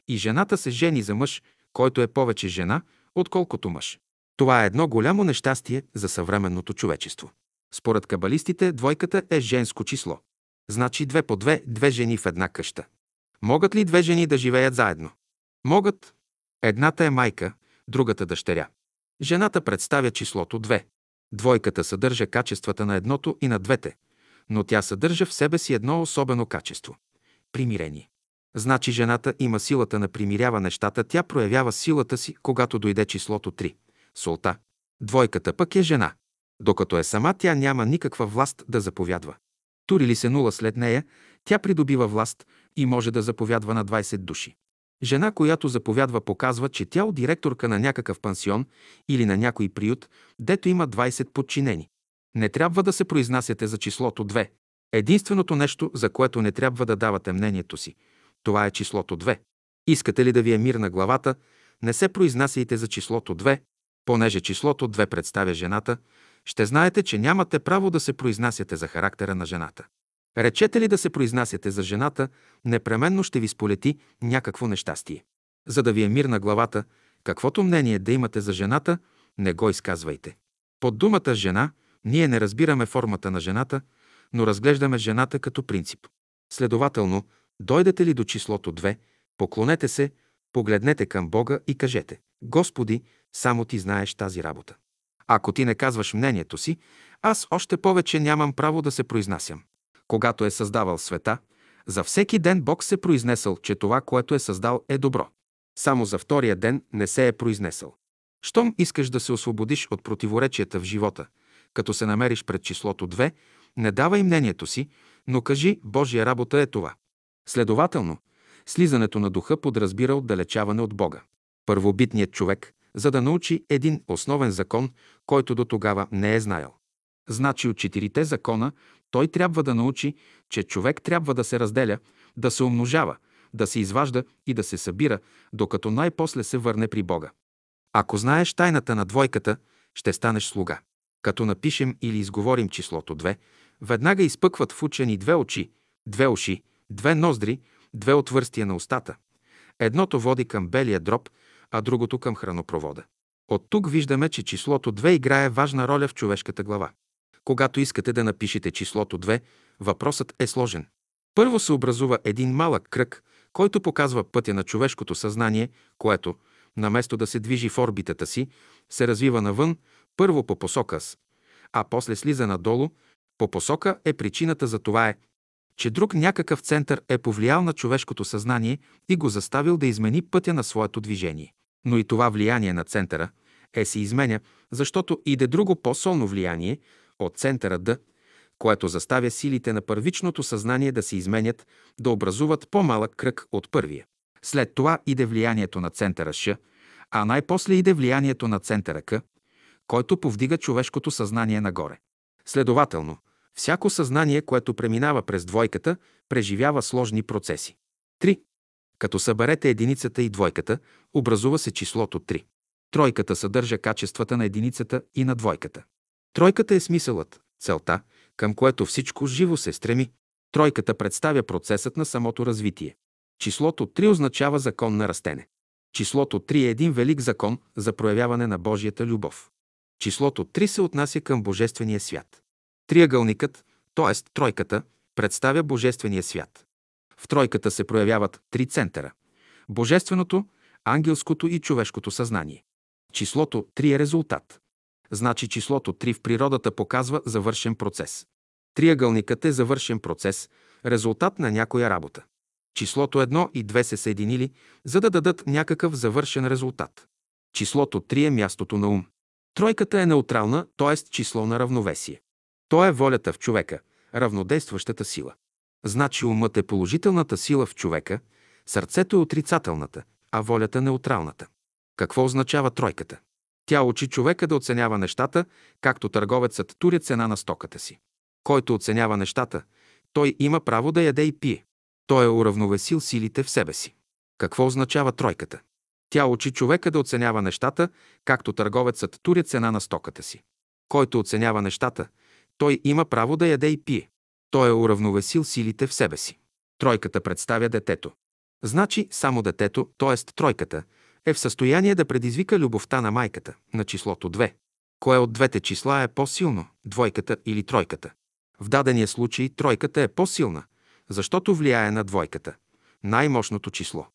И жената се жени за мъж, който е повече жена, отколкото мъж. Това е едно голямо нещастие за съвременното човечество. Според кабалистите, двойката е женско число. Значи две по две, две жени в една къща. Могат ли две жени да живеят заедно? Могат. Едната е майка, другата дъщеря. Жената представя числото 2. Двойката съдържа качествата на едното и на двете, но тя съдържа в себе си едно особено качество – примирение. Значи жената има силата на примирява нещата, тя проявява силата си, когато дойде числото 3 – солта. Двойката пък е жена. Докато е сама, тя няма никаква власт да заповядва. Тури ли се нула след нея, тя придобива власт и може да заповядва на 20 души. Жена, която заповядва, показва, че тя от директорка на някакъв пансион или на някой приют, дето има 20 подчинени. Не трябва да се произнасяте за числото 2. Единственото нещо, за което не трябва да давате мнението си, това е числото 2. Искате ли да ви е мир на главата, не се произнасяйте за числото 2, понеже числото 2 представя жената, ще знаете, че нямате право да се произнасяте за характера на жената. Речете ли да се произнасяте за жената, непременно ще ви сполети някакво нещастие. За да ви е мир на главата, каквото мнение да имате за жената, не го изказвайте. Под думата жена ние не разбираме формата на жената, но разглеждаме жената като принцип. Следователно, дойдете ли до числото 2, поклонете се, погледнете към Бога и кажете Господи, само Ти знаеш тази работа. Ако ти не казваш мнението си, аз още повече нямам право да се произнасям. Когато е създавал света, за всеки ден Бог се произнесъл, че това, което е създал, е добро. Само за втория ден не се е произнесъл. Щом искаш да се освободиш от противоречията в живота, като се намериш пред числото 2, не давай мнението си, но кажи Божия работа е това. Следователно, слизането на духа подразбира отдалечаване от Бога. Първобитният човек, за да научи един основен закон, който до тогава не е знаел. Значи от четирите закона той трябва да научи, че човек трябва да се разделя, да се умножава, да се изважда и да се събира, докато най-после се върне при Бога. Ако знаеш тайната на двойката, ще станеш слуга. Като напишем или изговорим числото 2, веднага изпъкват в учени две очи, две уши, две ноздри, две отвърстия на устата. Едното води към белия дроб, а другото към хранопровода. От тук виждаме, че числото 2 играе важна роля в човешката глава. Когато искате да напишете числото 2, въпросът е сложен. Първо се образува един малък кръг, който показва пътя на човешкото съзнание, което, наместо да се движи в орбитата си, се развива навън, първо по посока с, а после слиза надолу. По посока е причината за това е, че друг някакъв център е повлиял на човешкото съзнание и го заставил да измени пътя на своето движение. Но и това влияние на центъра е се изменя, защото иде друго по-солно влияние, от центъра Д, което заставя силите на първичното съзнание да се изменят, да образуват по-малък кръг от първия. След това иде влиянието на центъра Ш, а най-после иде влиянието на центъра К, който повдига човешкото съзнание нагоре. Следователно, всяко съзнание, което преминава през двойката, преживява сложни процеси. 3. Като съберете единицата и двойката, образува се числото 3. Тройката съдържа качествата на единицата и на двойката. Тройката е смисълът, целта, към което всичко живо се стреми. Тройката представя процесът на самото развитие. Числото 3 означава закон на растене. Числото 3 е един велик закон за проявяване на Божията любов. Числото 3 се отнася към Божествения свят. Триъгълникът, т.е. тройката, представя Божествения свят. В тройката се проявяват три центъра – Божественото, ангелското и човешкото съзнание. Числото 3 е резултат. Значи числото 3 в природата показва завършен процес. Триъгълникът е завършен процес, резултат на някоя работа. Числото 1 и 2 се съединили, за да дадат някакъв завършен резултат. Числото 3 е мястото на ум. Тройката е неутрална, т.е. число на равновесие. То е волята в човека, равнодействащата сила. Значи умът е положителната сила в човека, сърцето е отрицателната, а волята неутралната. Какво означава тройката? Тя учи човека да оценява нещата, както търговецът туря цена на стоката си. Който оценява нещата, той има право да яде и пие. Той е уравновесил силите в себе си. Какво означава тройката? Тя учи човека да оценява нещата, както търговецът туря цена на стоката си. Който оценява нещата, той има право да яде и пие. Той е уравновесил силите в себе си. Тройката представя детето. Значи само детето, т.е. тройката, е в състояние да предизвика любовта на майката, на числото 2. Кое от двете числа е по-силно, двойката или тройката? В дадения случай тройката е по-силна, защото влияе на двойката, най-мощното число.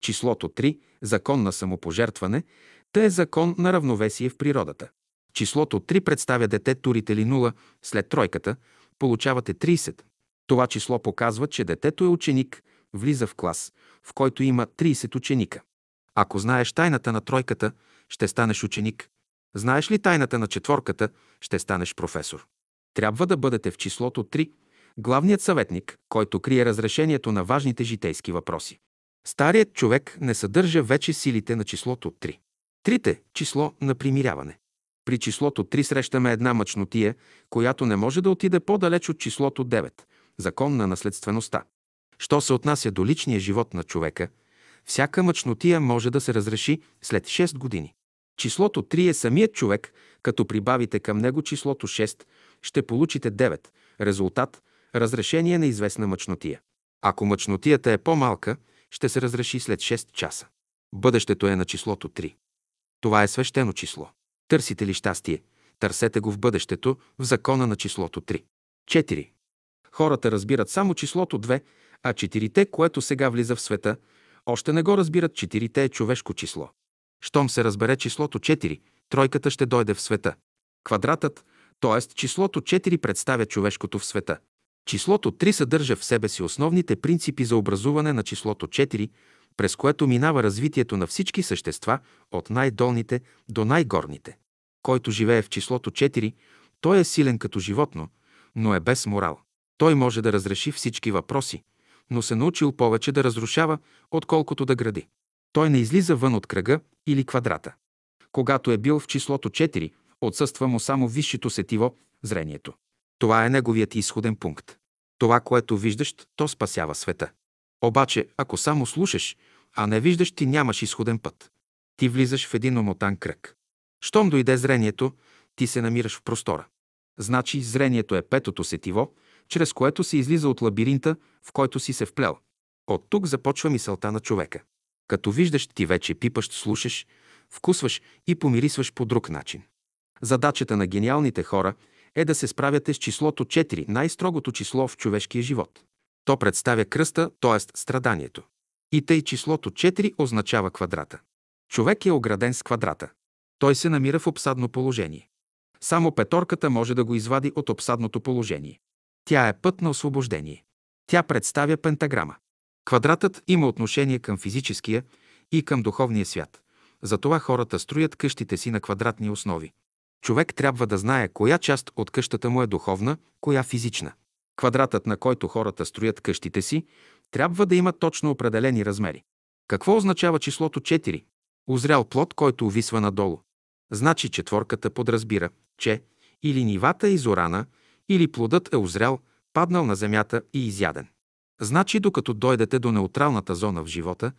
Числото 3 – закон на самопожертване, те е закон на равновесие в природата. Числото 3 представя дете турите ли 0, след тройката получавате 30. Това число показва, че детето е ученик, влиза в клас, в който има 30 ученика. Ако знаеш тайната на тройката, ще станеш ученик. Знаеш ли тайната на четворката, ще станеш професор. Трябва да бъдете в числото 3, главният съветник, който крие разрешението на важните житейски въпроси. Старият човек не съдържа вече силите на числото 3. Трите – число на примиряване. При числото 3 срещаме една мъчнотия, която не може да отиде по-далеч от числото 9 – закон на наследствеността. Що се отнася до личния живот на човека, всяка мъчнотия може да се разреши след 6 години. Числото 3 е самият човек, като прибавите към него числото 6, ще получите 9. Резултат – разрешение на известна мъчнотия. Ако мъчнотията е по-малка, ще се разреши след 6 часа. Бъдещето е на числото 3. Това е свещено число. Търсите ли щастие? Търсете го в бъдещето, в закона на числото 3. 4. Хората разбират само числото 2, а четирите, което сега влиза в света, още не го разбират, четирите е човешко число. Щом се разбере числото 4, тройката ще дойде в света. Квадратът, т.е. числото 4 представя човешкото в света. Числото 3 съдържа в себе си основните принципи за образуване на числото 4, през което минава развитието на всички същества, от най-долните до най-горните. Който живее в числото 4, той е силен като животно, но е без морал. Той може да разреши всички въпроси, но се научил повече да разрушава, отколкото да гради. Той не излиза вън от кръга или квадрата. Когато е бил в числото 4, отсъства му само висшето сетиво – зрението. Това е неговият изходен пункт. Това, което виждаш, то спасява света. Обаче, ако само слушаш, а не виждаш, ти нямаш изходен път. Ти влизаш в един омотан кръг. Щом дойде зрението, ти се намираш в простора. Значи зрението е петото сетиво, чрез което се излиза от лабиринта, в който си се вплел. От тук започва мисълта на човека. Като виждаш, ти вече пипаш, слушаш, вкусваш и помирисваш по друг начин. Задачата на гениалните хора е да се справяте с числото 4, най-строгото число в човешкия живот. То представя кръста, т.е. страданието. И тъй числото 4 означава квадрата. Човек е ограден с квадрата. Той се намира в обсадно положение. Само петорката може да го извади от обсадното положение. Тя е път на освобождение. Тя представя пентаграма. Квадратът има отношение към физическия и към духовния свят. Затова хората строят къщите си на квадратни основи. Човек трябва да знае коя част от къщата му е духовна, коя физична. Квадратът, на който хората строят къщите си, трябва да има точно определени размери. Какво означава числото 4? Озрял плод, който увисва надолу. Значи четворката подразбира, че или нивата е изорана, или плодът е озрял, паднал на земята и изяден. Значи докато дойдете до неутралната зона в живота,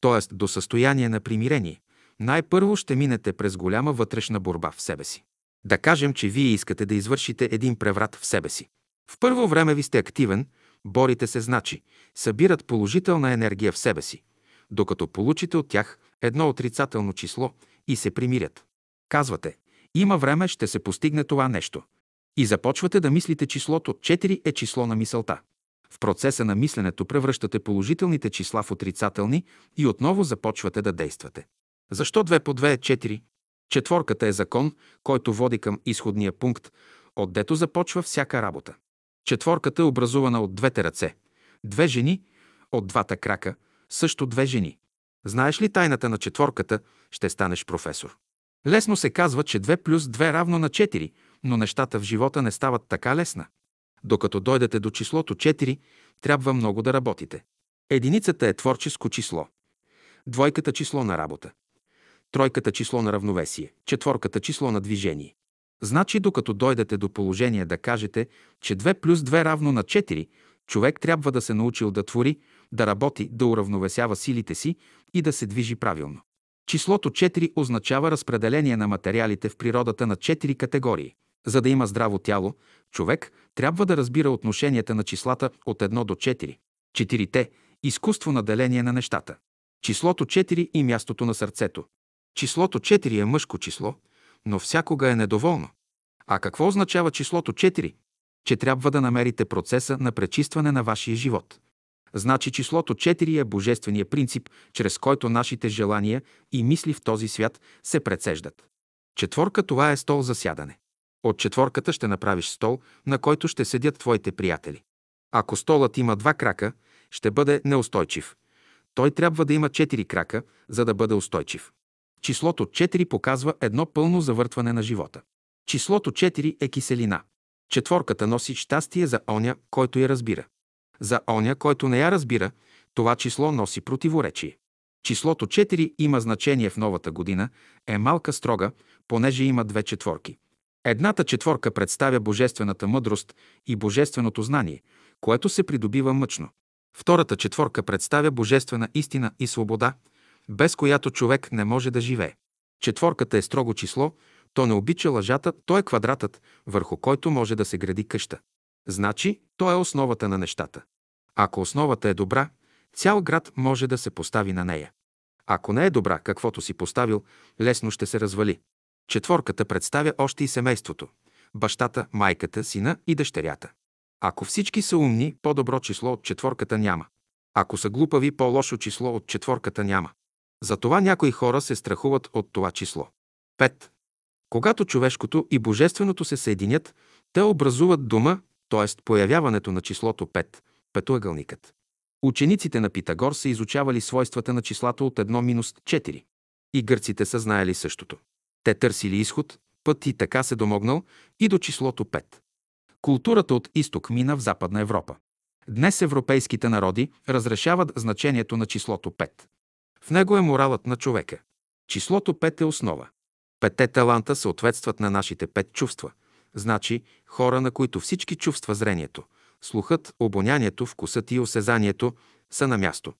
т.е. до състояние на примирение, най-първо ще минете през голяма вътрешна борба в себе си. Да кажем, че вие искате да извършите един преврат в себе си. В първо време ви сте активен, борите се значи, събират положителна енергия в себе си, докато получите от тях едно отрицателно число и се примирят. Казвате, има време, ще се постигне това нещо. И започвате да мислите числото 4 е число на мисълта. В процеса на мисленето превръщате положителните числа в отрицателни и отново започвате да действате. Защо 2 по 2 е 4? Четворката е закон, който води към изходния пункт, отдето започва всяка работа. Четворката е образувана от двете ръце Две жени от двата крака, също две жени. Знаеш ли тайната на четворката, ще станеш професор. Лесно се казва, че 2 плюс 2 равно на 4, но нещата в живота не стават така лесна. Докато дойдете до числото 4, трябва много да работите. Единицата е творческо число. Двойката число на работа. Тройката число на равновесие. Четворката число на движение. Значи, докато дойдете до положение да кажете, че 2 плюс 2 равно на 4, човек трябва да се научил да твори, да работи, да уравновесява силите си и да се движи правилно. Числото 4 означава разпределение на материалите в природата на 4 категории. За да има здраво тяло, човек трябва да разбира отношенията на числата от 1 до 4. Четирите – изкуство на деление на нещата. Числото 4 и мястото на сърцето. Числото 4 е мъжко число, но всякога е недоволно. А какво означава числото 4? Че трябва да намерите процеса на пречистване на вашия живот. Значи числото 4 е божествения принцип, чрез който нашите желания и мисли в този свят се прецеждат. Четворка това е стол за сядане. От четворката ще направиш стол, на който ще седят твоите приятели. Ако столът има два крака, ще бъде неустойчив. Той трябва да има четири крака, за да бъде устойчив. Числото 4 показва едно пълно завъртване на живота. Числото 4 е киселина. Четворката носи щастие за оня, който я разбира. За оня, който не я разбира, това число носи противоречие. Числото 4 има значение в новата година, е малка строга, понеже има две четворки. Едната четворка представя божествената мъдрост и божественото знание, което се придобива мъчно. Втората четворка представя божествена истина и свобода, без която човек не може да живее. Четворката е строго число, то не обича лъжата, то е квадратът, върху който може да се гради къща. Значи, то е основата на нещата. Ако основата е добра, цял град може да се постави на нея. Ако не е добра, каквото си поставил, лесно ще се развали. Четворката представя още и семейството – бащата, майката, сина и дъщерята. Ако всички са умни, по-добро число от четворката няма. Ако са глупави, по-лошо число от четворката няма. Затова някои хора се страхуват от това число. 5. Когато човешкото и божественото се съединят, те образуват дума, т.е. появяването на числото 5, петоъгълникът. Учениците на Питагор са изучавали свойствата на числата от 1-4. И гърците са знаели същото. Те търсили изход, път и така се домогнал и до числото 5. Културата от изток мина в Западна Европа. Днес европейските народи разрешават значението на числото 5. В него е моралът на човека. Числото 5 е основа. Петте таланта съответстват на нашите пет чувства. Значи хора, на които всички чувства зрението, слухът, обонянието, вкусът и осезанието са на място.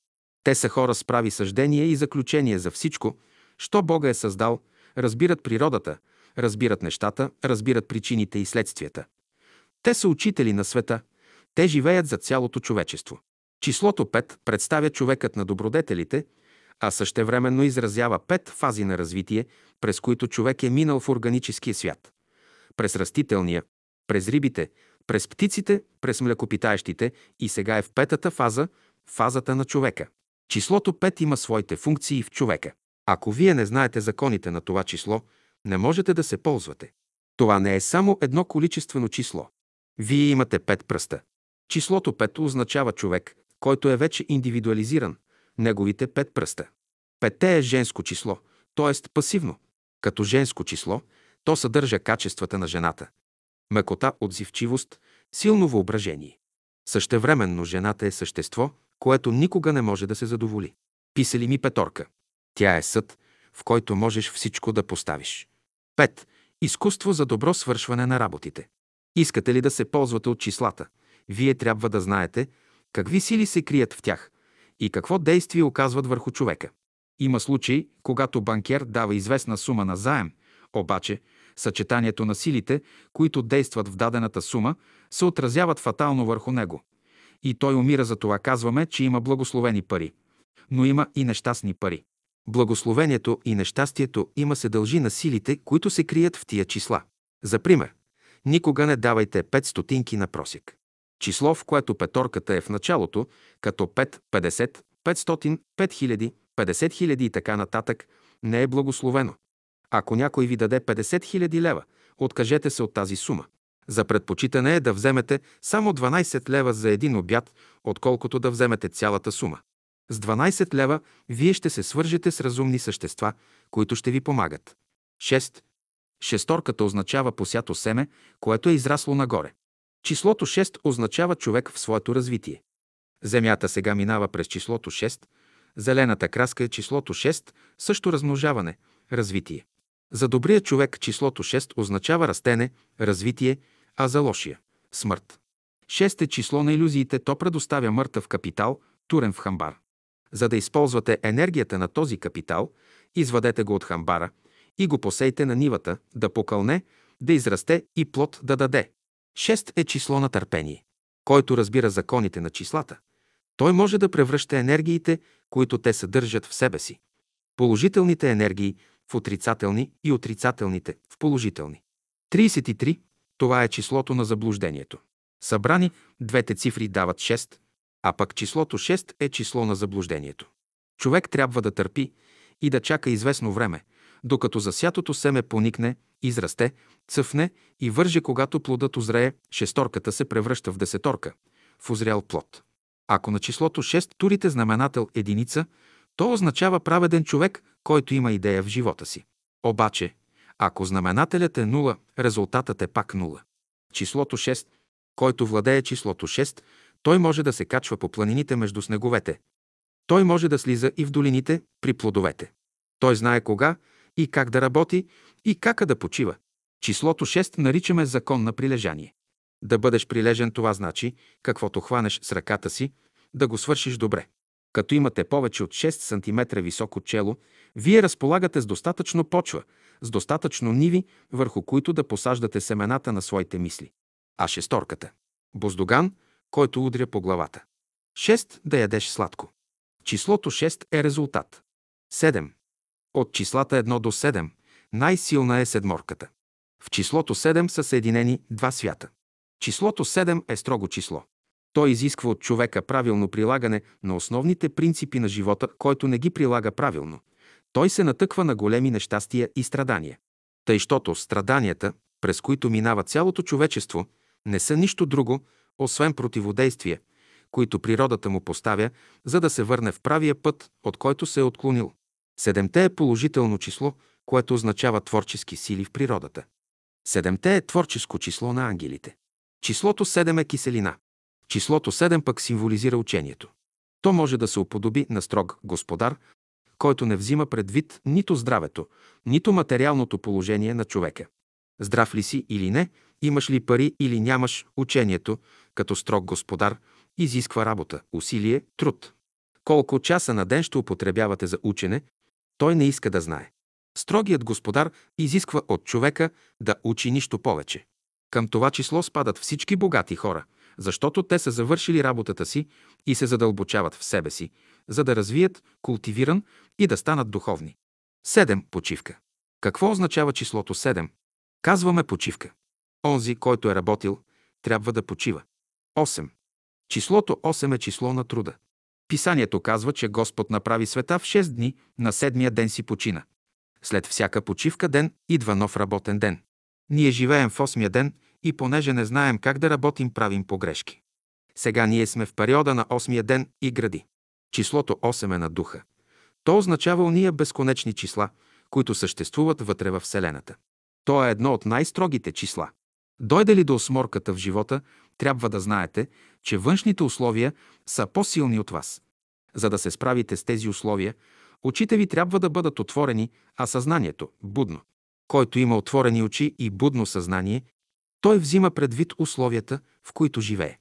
Те са хора с прави съждения и заключения за всичко, що Бога е създал, разбират природата, разбират нещата, разбират причините и следствията. Те са учители на света, те живеят за цялото човечество. Числото 5 представя човекът на добродетелите, а същевременно изразява пет фази на развитие, през които човек е минал в органическия свят. През растителния, през рибите, през птиците, през млекопитаещите и сега е в петата фаза, фазата на човека. Числото 5 има своите функции в човека. Ако вие не знаете законите на това число, не можете да се ползвате. Това не е само едно количествено число. Вие имате пет пръста. Числото 5 означава човек, който е вече индивидуализиран, неговите пет пръста. Петте е женско число, т.е. пасивно. Като женско число, то съдържа качествата на жената. Мекота, отзивчивост, силно въображение. Същевременно жената е същество, което никога не може да се задоволи. Писали ми петорка. Тя е съд, в който можеш всичко да поставиш. 5. Изкуство за добро свършване на работите. Искате ли да се ползвате от числата? Вие трябва да знаете какви сили се крият в тях и какво действие оказват върху човека. Има случаи, когато банкер дава известна сума на заем, обаче съчетанието на силите, които действат в дадената сума, се отразяват фатално върху него. И той умира за това. Казваме, че има благословени пари. Но има и нещастни пари. Благословението и нещастието има се дължи на силите, които се крият в тия числа. За пример, никога не давайте 5 стотинки на просек. Число, в което петорката е в началото, като 5, 50, 500, 5000, 50 хиляди и така нататък, не е благословено. Ако някой ви даде 50 хиляди лева, откажете се от тази сума. За предпочитане е да вземете само 12 лева за един обяд, отколкото да вземете цялата сума. С 12 лева вие ще се свържете с разумни същества, които ще ви помагат. 6. Шесторката означава посято семе, което е израсло нагоре. Числото 6 означава човек в своето развитие. Земята сега минава през числото 6, зелената краска е числото 6, също размножаване, развитие. За добрия човек числото 6 означава растене, развитие, а за лошия – смърт. 6 е число на иллюзиите, то предоставя мъртъв капитал, турен в хамбар. За да използвате енергията на този капитал, извадете го от хамбара и го посейте на нивата, да покълне, да израсте и плод да даде. 6 е число на търпение. Който разбира законите на числата, той може да превръща енергиите, които те съдържат в себе си. Положителните енергии в отрицателни и отрицателните в положителни. 33. Това е числото на заблуждението. Събрани, двете цифри дават 6, а пък числото 6 е число на заблуждението. Човек трябва да търпи и да чака известно време, докато засятото семе поникне, израсте, цъфне и върже, когато плодът озрее, шесторката се превръща в десеторка, в озрял плод. Ако на числото 6 турите знаменател единица, то означава праведен човек, който има идея в живота си. Обаче, ако знаменателят е 0, резултатът е пак 0. Числото 6, който владее числото 6, той може да се качва по планините между снеговете. Той може да слиза и в долините при плодовете. Той знае кога и как да работи и как да почива. Числото 6 наричаме закон на прилежание. Да бъдеш прилежен това значи, каквото хванеш с ръката си, да го свършиш добре. Като имате повече от 6 см високо чело, вие разполагате с достатъчно почва, с достатъчно ниви, върху които да посаждате семената на своите мисли. А шесторката. Боздоган, който удря по главата. 6. Да ядеш сладко. Числото 6 е резултат. 7. От числата 1 до 7 най-силна е седморката. В числото 7 са съединени два свята. Числото 7 е строго число. Той изисква от човека правилно прилагане на основните принципи на живота, който не ги прилага правилно. Той се натъква на големи нещастия и страдания. Тъй, щото страданията, през които минава цялото човечество, не са нищо друго, освен противодействия, които природата му поставя, за да се върне в правия път, от който се е отклонил. Седемте е положително число, което означава творчески сили в природата. Седемте е творческо число на ангелите. Числото 7 е киселина. Числото 7 пък символизира учението. То може да се уподоби на строг господар, който не взима предвид нито здравето, нито материалното положение на човека. Здрав ли си или не, имаш ли пари или нямаш, учението, като строг господар, изисква работа, усилие, труд. Колко часа на ден ще употребявате за учене, той не иска да знае. Строгият господар изисква от човека да учи нищо повече. Към това число спадат всички богати хора, защото те са завършили работата си и се задълбочават в себе си, за да развият култивиран и да станат духовни. 7. Почивка. Какво означава числото 7? Казваме почивка. Онзи, който е работил, трябва да почива. 8. Числото 8 е число на труда. Писанието казва, че Господ направи света в 6 дни, на седмия ден си почина. След всяка почивка ден идва нов работен ден. Ние живеем в осмия ден и понеже не знаем как да работим, правим погрешки. Сега ние сме в периода на осмия ден и гради. Числото 8 е на духа. То означава уния безконечни числа, които съществуват вътре в Вселената. То е едно от най-строгите числа. Дойде ли до осморката в живота, трябва да знаете, че външните условия са по-силни от вас. За да се справите с тези условия, очите ви трябва да бъдат отворени, а съзнанието – будно. Който има отворени очи и будно съзнание, той взима предвид условията, в които живее.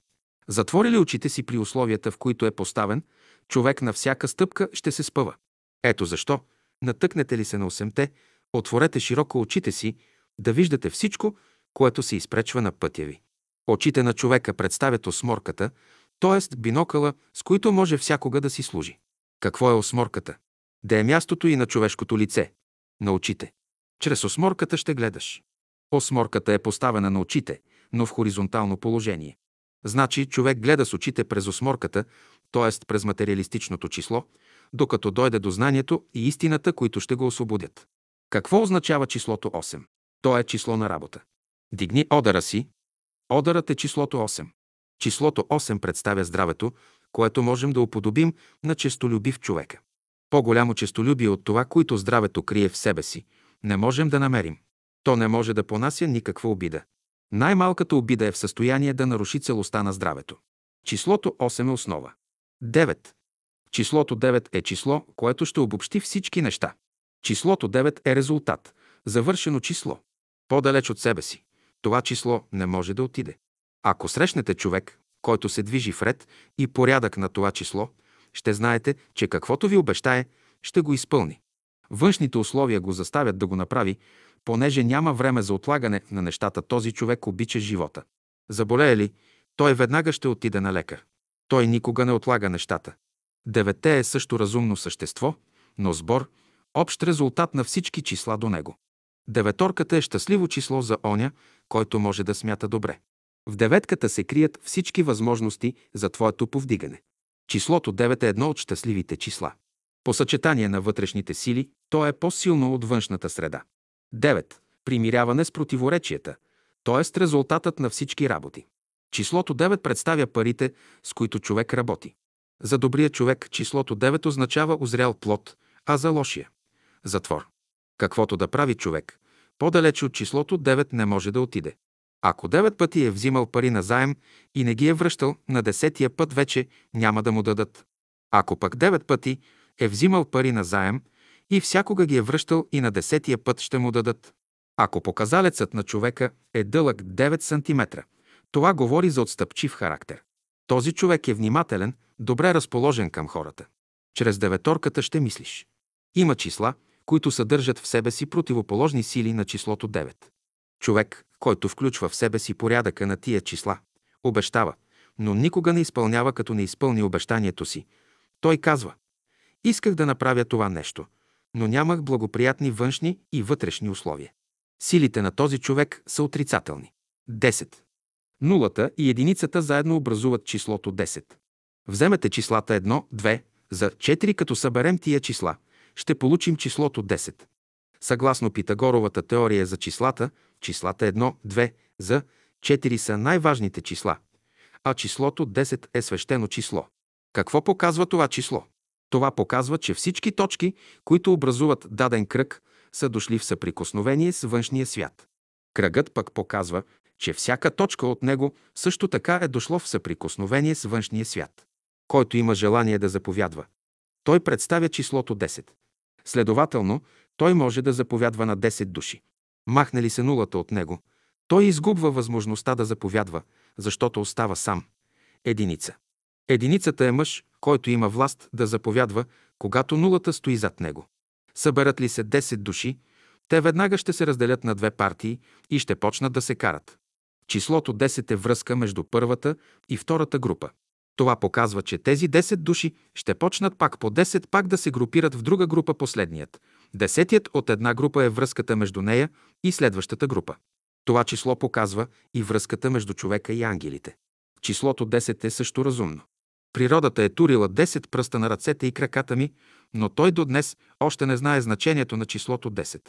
Затвори ли очите си при условията, в които е поставен, човек на всяка стъпка ще се спъва. Ето защо, натъкнете ли се на осемте, отворете широко очите си, да виждате всичко, което се изпречва на пътя ви. Очите на човека представят осморката, т.е. бинокъла, с които може всякога да си служи. Какво е осморката? Да е мястото и на човешкото лице, на очите. Чрез осморката ще гледаш. Осморката е поставена на очите, но в хоризонтално положение. Значи човек гледа с очите през осморката, т.е. през материалистичното число, докато дойде до знанието и истината, които ще го освободят. Какво означава числото 8? То е число на работа. Дигни одара си, Одарът е числото 8. Числото 8 представя здравето, което можем да уподобим на честолюбив човека. По-голямо честолюбие от това, което здравето крие в себе си, не можем да намерим. То не може да понася никаква обида. Най-малката обида е в състояние да наруши целостта на здравето. Числото 8 е основа. 9. Числото 9 е число, което ще обобщи всички неща. Числото 9 е резултат, завършено число. По-далеч от себе си. Това число не може да отиде. Ако срещнете човек, който се движи в ред и порядък на това число, ще знаете, че каквото ви обещае, ще го изпълни. Външните условия го заставят да го направи, понеже няма време за отлагане на нещата, този човек обича живота. Заболее ли, той веднага ще отиде на лекар. Той никога не отлага нещата. Девете е също разумно същество, но сбор, общ резултат на всички числа до него. Деветорката е щастливо число за оня, който може да смята добре. В деветката се крият всички възможности за твоето повдигане. Числото 9 е едно от щастливите числа. По съчетание на вътрешните сили, то е по-силно от външната среда. 9. Примиряване с противоречията, т.е. резултатът на всички работи. Числото 9 представя парите, с които човек работи. За добрия човек числото 9 означава озрял плод, а за лошия – затвор. Каквото да прави човек, по-далече от числото 9 не може да отиде. Ако 9 пъти е взимал пари на заем и не ги е връщал, на десетия път вече няма да му дадат. Ако пък 9 пъти е взимал пари на заем и всякога ги е връщал и на десетия път ще му дадат. Ако показалецът на човека е дълъг 9 см, това говори за отстъпчив характер. Този човек е внимателен, добре разположен към хората. Чрез деветорката ще мислиш. Има числа, които съдържат в себе си противоположни сили на числото 9. Човек, който включва в себе си порядъка на тия числа, обещава, но никога не изпълнява, като не изпълни обещанието си. Той казва, исках да направя това нещо, но нямах благоприятни външни и вътрешни условия. Силите на този човек са отрицателни. 10. Нулата и единицата заедно образуват числото 10. Вземете числата 1, 2, за 4, като съберем тия числа, ще получим числото 10. Съгласно Питагоровата теория за числата, числата 1, 2, за 4 са най-важните числа, а числото 10 е свещено число. Какво показва това число? Това показва, че всички точки, които образуват даден кръг, са дошли в съприкосновение с външния свят. Кръгът пък показва, че всяка точка от него също така е дошло в съприкосновение с външния свят. Който има желание да заповядва, той представя числото 10. Следователно, той може да заповядва на 10 души. Махне ли се нулата от него, той изгубва възможността да заповядва, защото остава сам. Единица. Единицата е мъж, който има власт да заповядва, когато нулата стои зад него. Съберат ли се 10 души, те веднага ще се разделят на две партии и ще почнат да се карат. Числото 10 е връзка между първата и втората група. Това показва, че тези 10 души ще почнат пак по 10 пак да се групират в друга група последният. Десетият от една група е връзката между нея и следващата група. Това число показва и връзката между човека и ангелите. Числото 10 е също разумно. Природата е турила 10 пръста на ръцете и краката ми, но той до днес още не знае значението на числото 10.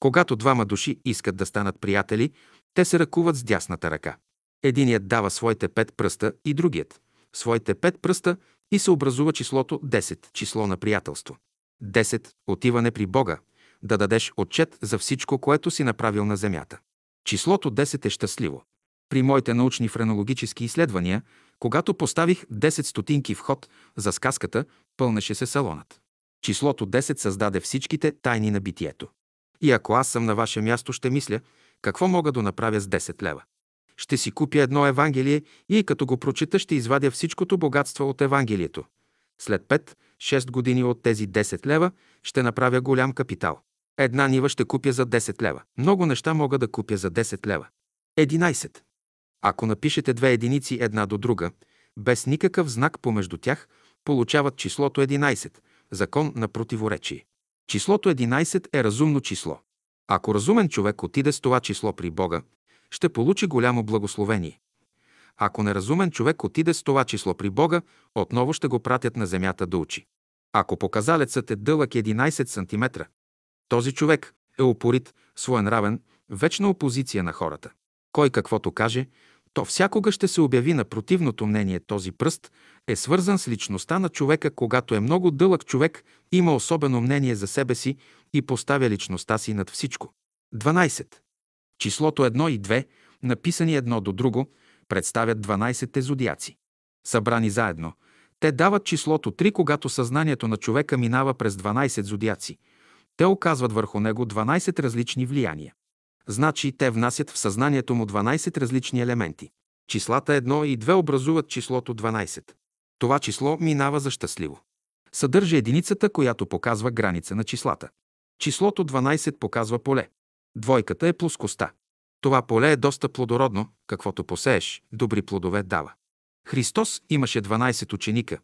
Когато двама души искат да станат приятели, те се ръкуват с дясната ръка. Единият дава своите пет пръста и другият – своите пет пръста и се образува числото 10, число на приятелство. 10. Отиване при Бога, да дадеш отчет за всичко, което си направил на земята. Числото 10 е щастливо. При моите научни френологически изследвания, когато поставих 10 стотинки в ход за сказката, пълнеше се салонът. Числото 10 създаде всичките тайни на битието. И ако аз съм на ваше място, ще мисля, какво мога да направя с 10 лева. Ще си купя едно Евангелие и като го прочита, ще извадя всичкото богатство от Евангелието. След 5-6 години от тези 10 лева ще направя голям капитал. Една нива ще купя за 10 лева. Много неща мога да купя за 10 лева. 11. Ако напишете две единици една до друга, без никакъв знак помежду тях, получават числото 11, закон на противоречие. Числото 11 е разумно число. Ако разумен човек отиде с това число при Бога, ще получи голямо благословение. Ако неразумен човек отиде с това число при Бога, отново ще го пратят на земята да учи. Ако показалецът е дълъг 11 см, този човек е упорит, своенравен, вечна опозиция на хората. Кой каквото каже, то всякога ще се обяви на противното мнение. Този пръст е свързан с личността на човека, когато е много дълъг човек, има особено мнение за себе си и поставя личността си над всичко. 12. Числото 1 и 2, написани едно до друго, представят 12-те зодиаци. Събрани заедно, те дават числото 3, когато съзнанието на човека минава през 12 зодиаци. Те оказват върху него 12 различни влияния. Значи те внасят в съзнанието му 12 различни елементи. Числата 1 и 2 образуват числото 12. Това число минава за щастливо. Съдържа единицата, която показва граница на числата. Числото 12 показва поле. Двойката е плоскостта. Това поле е доста плодородно, каквото посееш, добри плодове дава. Христос имаше 12 ученика,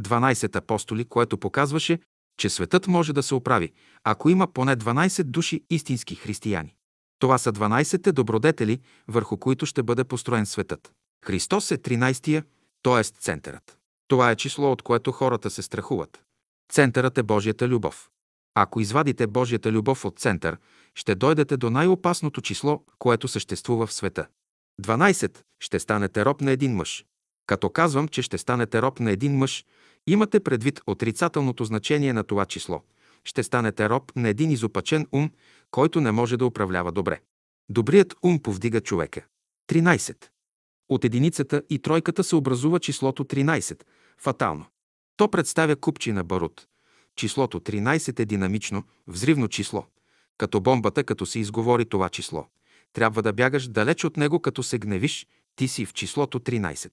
12 апостоли, което показваше, че светът може да се оправи, ако има поне 12 души истински християни. Това са 12-те добродетели, върху които ще бъде построен светът. Христос е 13-тия, т.е. центърът. Това е число, от което хората се страхуват. Центърът е Божията любов. Ако извадите Божията любов от център, ще дойдете до най-опасното число, което съществува в света. 12. Ще станете роб на един мъж. Като казвам, че ще станете роб на един мъж, имате предвид отрицателното значение на това число. Ще станете роб на един изопачен ум, който не може да управлява добре. Добрият ум повдига човека. 13. От единицата и тройката се образува числото 13, фатално. То представя купчи на барут. Числото 13 е динамично, взривно число. Като бомбата, като се изговори това число. Трябва да бягаш далеч от него, като се гневиш, ти си в числото 13.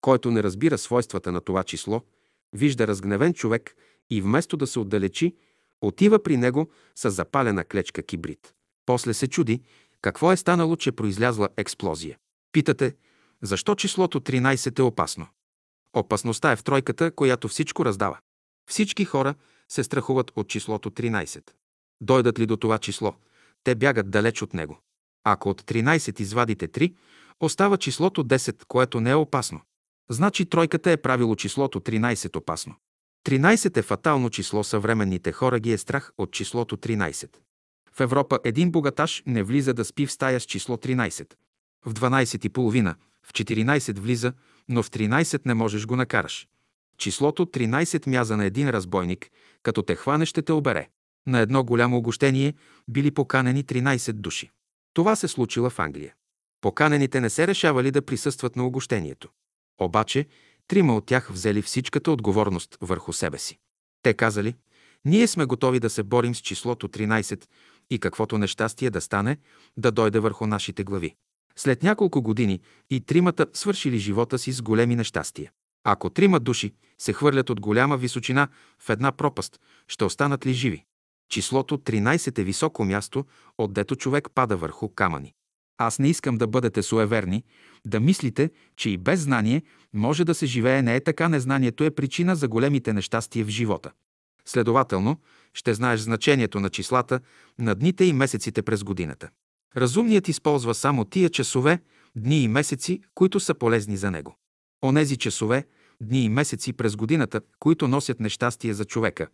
Който не разбира свойствата на това число, вижда разгневен човек и вместо да се отдалечи, отива при него с запалена клечка кибрид. После се чуди, какво е станало, че произлязла експлозия. Питате, защо числото 13 е опасно? Опасността е в тройката, която всичко раздава. Всички хора се страхуват от числото 13. Дойдат ли до това число, те бягат далеч от него. Ако от 13 извадите 3, остава числото 10, което не е опасно. Значи тройката е правило числото 13 опасно. 13 е фатално число, съвременните хора ги е страх от числото 13. В Европа един богаташ не влиза да спи в стая с число 13. В 12 и половина, в 14 влиза, но в 13 не можеш го накараш. Числото 13 мяза на един разбойник, като те хване ще те обере. На едно голямо огощение били поканени 13 души. Това се случило в Англия. Поканените не се решавали да присъстват на огощението. Обаче, трима от тях взели всичката отговорност върху себе си. Те казали, ние сме готови да се борим с числото 13 и каквото нещастие да стане, да дойде върху нашите глави. След няколко години и тримата свършили живота си с големи нещастия. Ако трима души се хвърлят от голяма височина в една пропаст, ще останат ли живи? Числото 13 е високо място, отдето човек пада върху камъни. Аз не искам да бъдете суеверни, да мислите, че и без знание може да се живее. Не е така. Незнанието е причина за големите нещастия в живота. Следователно, ще знаеш значението на числата на дните и месеците през годината. Разумният използва само тия часове, дни и месеци, които са полезни за него. Онези часове, дни и месеци през годината, които носят нещастие за човека,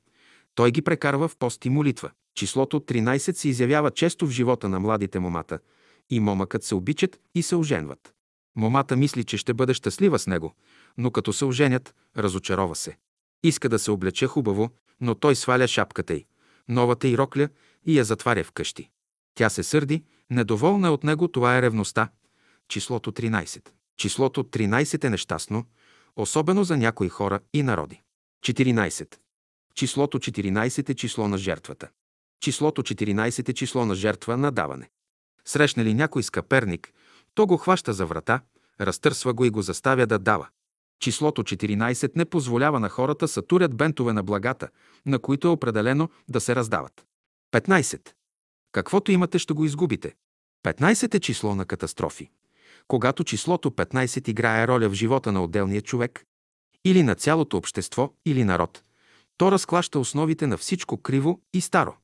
той ги прекарва в пост и молитва. Числото 13 се изявява често в живота на младите момата – и момъкът се обичат и се оженват. Момата мисли, че ще бъде щастлива с него, но като се оженят, разочарова се. Иска да се облече хубаво, но той сваля шапката й, новата й рокля и я затваря вкъщи. Тя се сърди, недоволна от него, това е ревността. Числото 13. Числото 13 е нещастно, особено за някои хора и народи. 14. Числото 14 е число на жертвата. Числото 14 е число на жертва на даване. Срещне ли някой скъперник, то го хваща за врата, разтърсва го и го заставя да дава. Числото 14 не позволява на хората сътурят бентове на благата, на които е определено да се раздават. 15. Каквото имате, ще го изгубите. 15 е число на катастрофи. Когато числото 15 играе роля в живота на отделния човек, или на цялото общество, или народ, то разклаща основите на всичко криво и старо.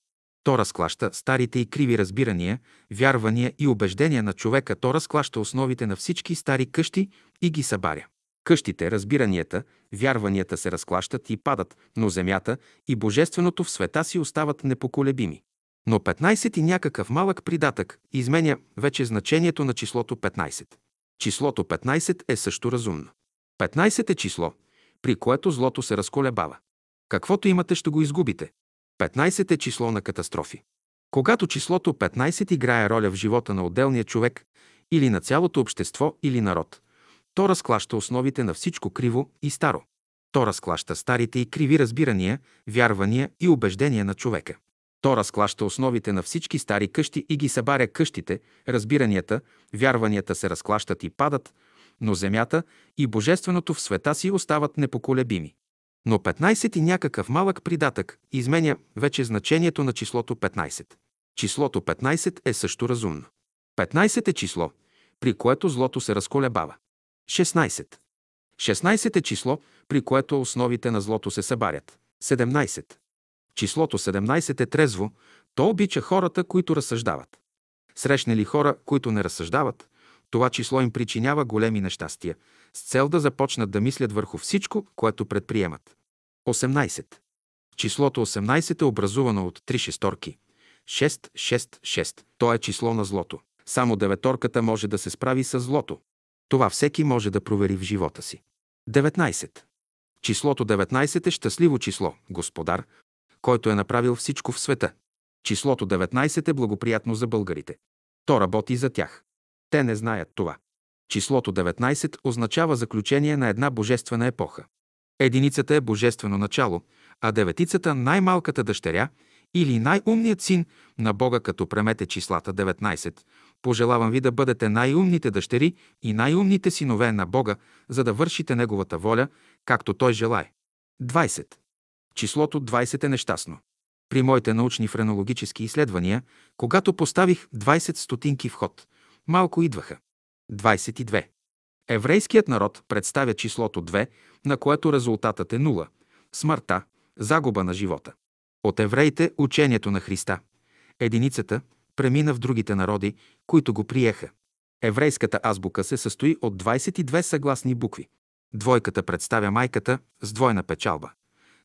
То разклаща старите и криви разбирания, вярвания и убеждения на човека. То разклаща основите на всички стари къщи и ги събаря. Къщите, разбиранията, вярванията се разклащат и падат, но земята и божественото в света си остават непоколебими. Но 15 и някакъв малък придатък изменя вече значението на числото 15. Числото 15 е също разумно. 15 е число, при което злото се разколебава. Каквото имате, ще го изгубите. 15 е число на катастрофи. Когато числото 15 играе роля в живота на отделния човек или на цялото общество или народ, то разклаща основите на всичко криво и старо. То разклаща старите и криви разбирания, вярвания и убеждения на човека. То разклаща основите на всички стари къщи и ги събаря къщите, разбиранията, вярванията се разклащат и падат, но земята и божественото в света си остават непоколебими. Но 15 и някакъв малък придатък изменя вече значението на числото 15. Числото 15 е също разумно. 15 е число, при което злото се разколебава. 16. 16 е число, при което основите на злото се събарят. 17. Числото 17 е трезво, то обича хората, които разсъждават. Срещне ли хора, които не разсъждават, това число им причинява големи нещастия, с цел да започнат да мислят върху всичко, което предприемат. 18. Числото 18 е образувано от три шесторки. 6, 6, 6. То е число на злото. Само деветорката може да се справи с злото. Това всеки може да провери в живота си. 19. Числото 19 е щастливо число, Господар, който е направил всичко в света. Числото 19 е благоприятно за българите. То работи за тях. Те не знаят това. Числото 19 означава заключение на една божествена епоха. Единицата е божествено начало, а деветицата – най-малката дъщеря или най-умният син на Бога, като премете числата 19. Пожелавам ви да бъдете най-умните дъщери и най-умните синове на Бога, за да вършите Неговата воля, както Той желае. 20. Числото 20 е нещастно. При моите научни френологически изследвания, когато поставих 20 стотинки в ход, малко идваха. 22. Еврейският народ представя числото 2, на което резултатът е 0. Смъртта, загуба на живота. От евреите учението на Христа. Единицата премина в другите народи, които го приеха. Еврейската азбука се състои от 22 съгласни букви. Двойката представя майката с двойна печалба.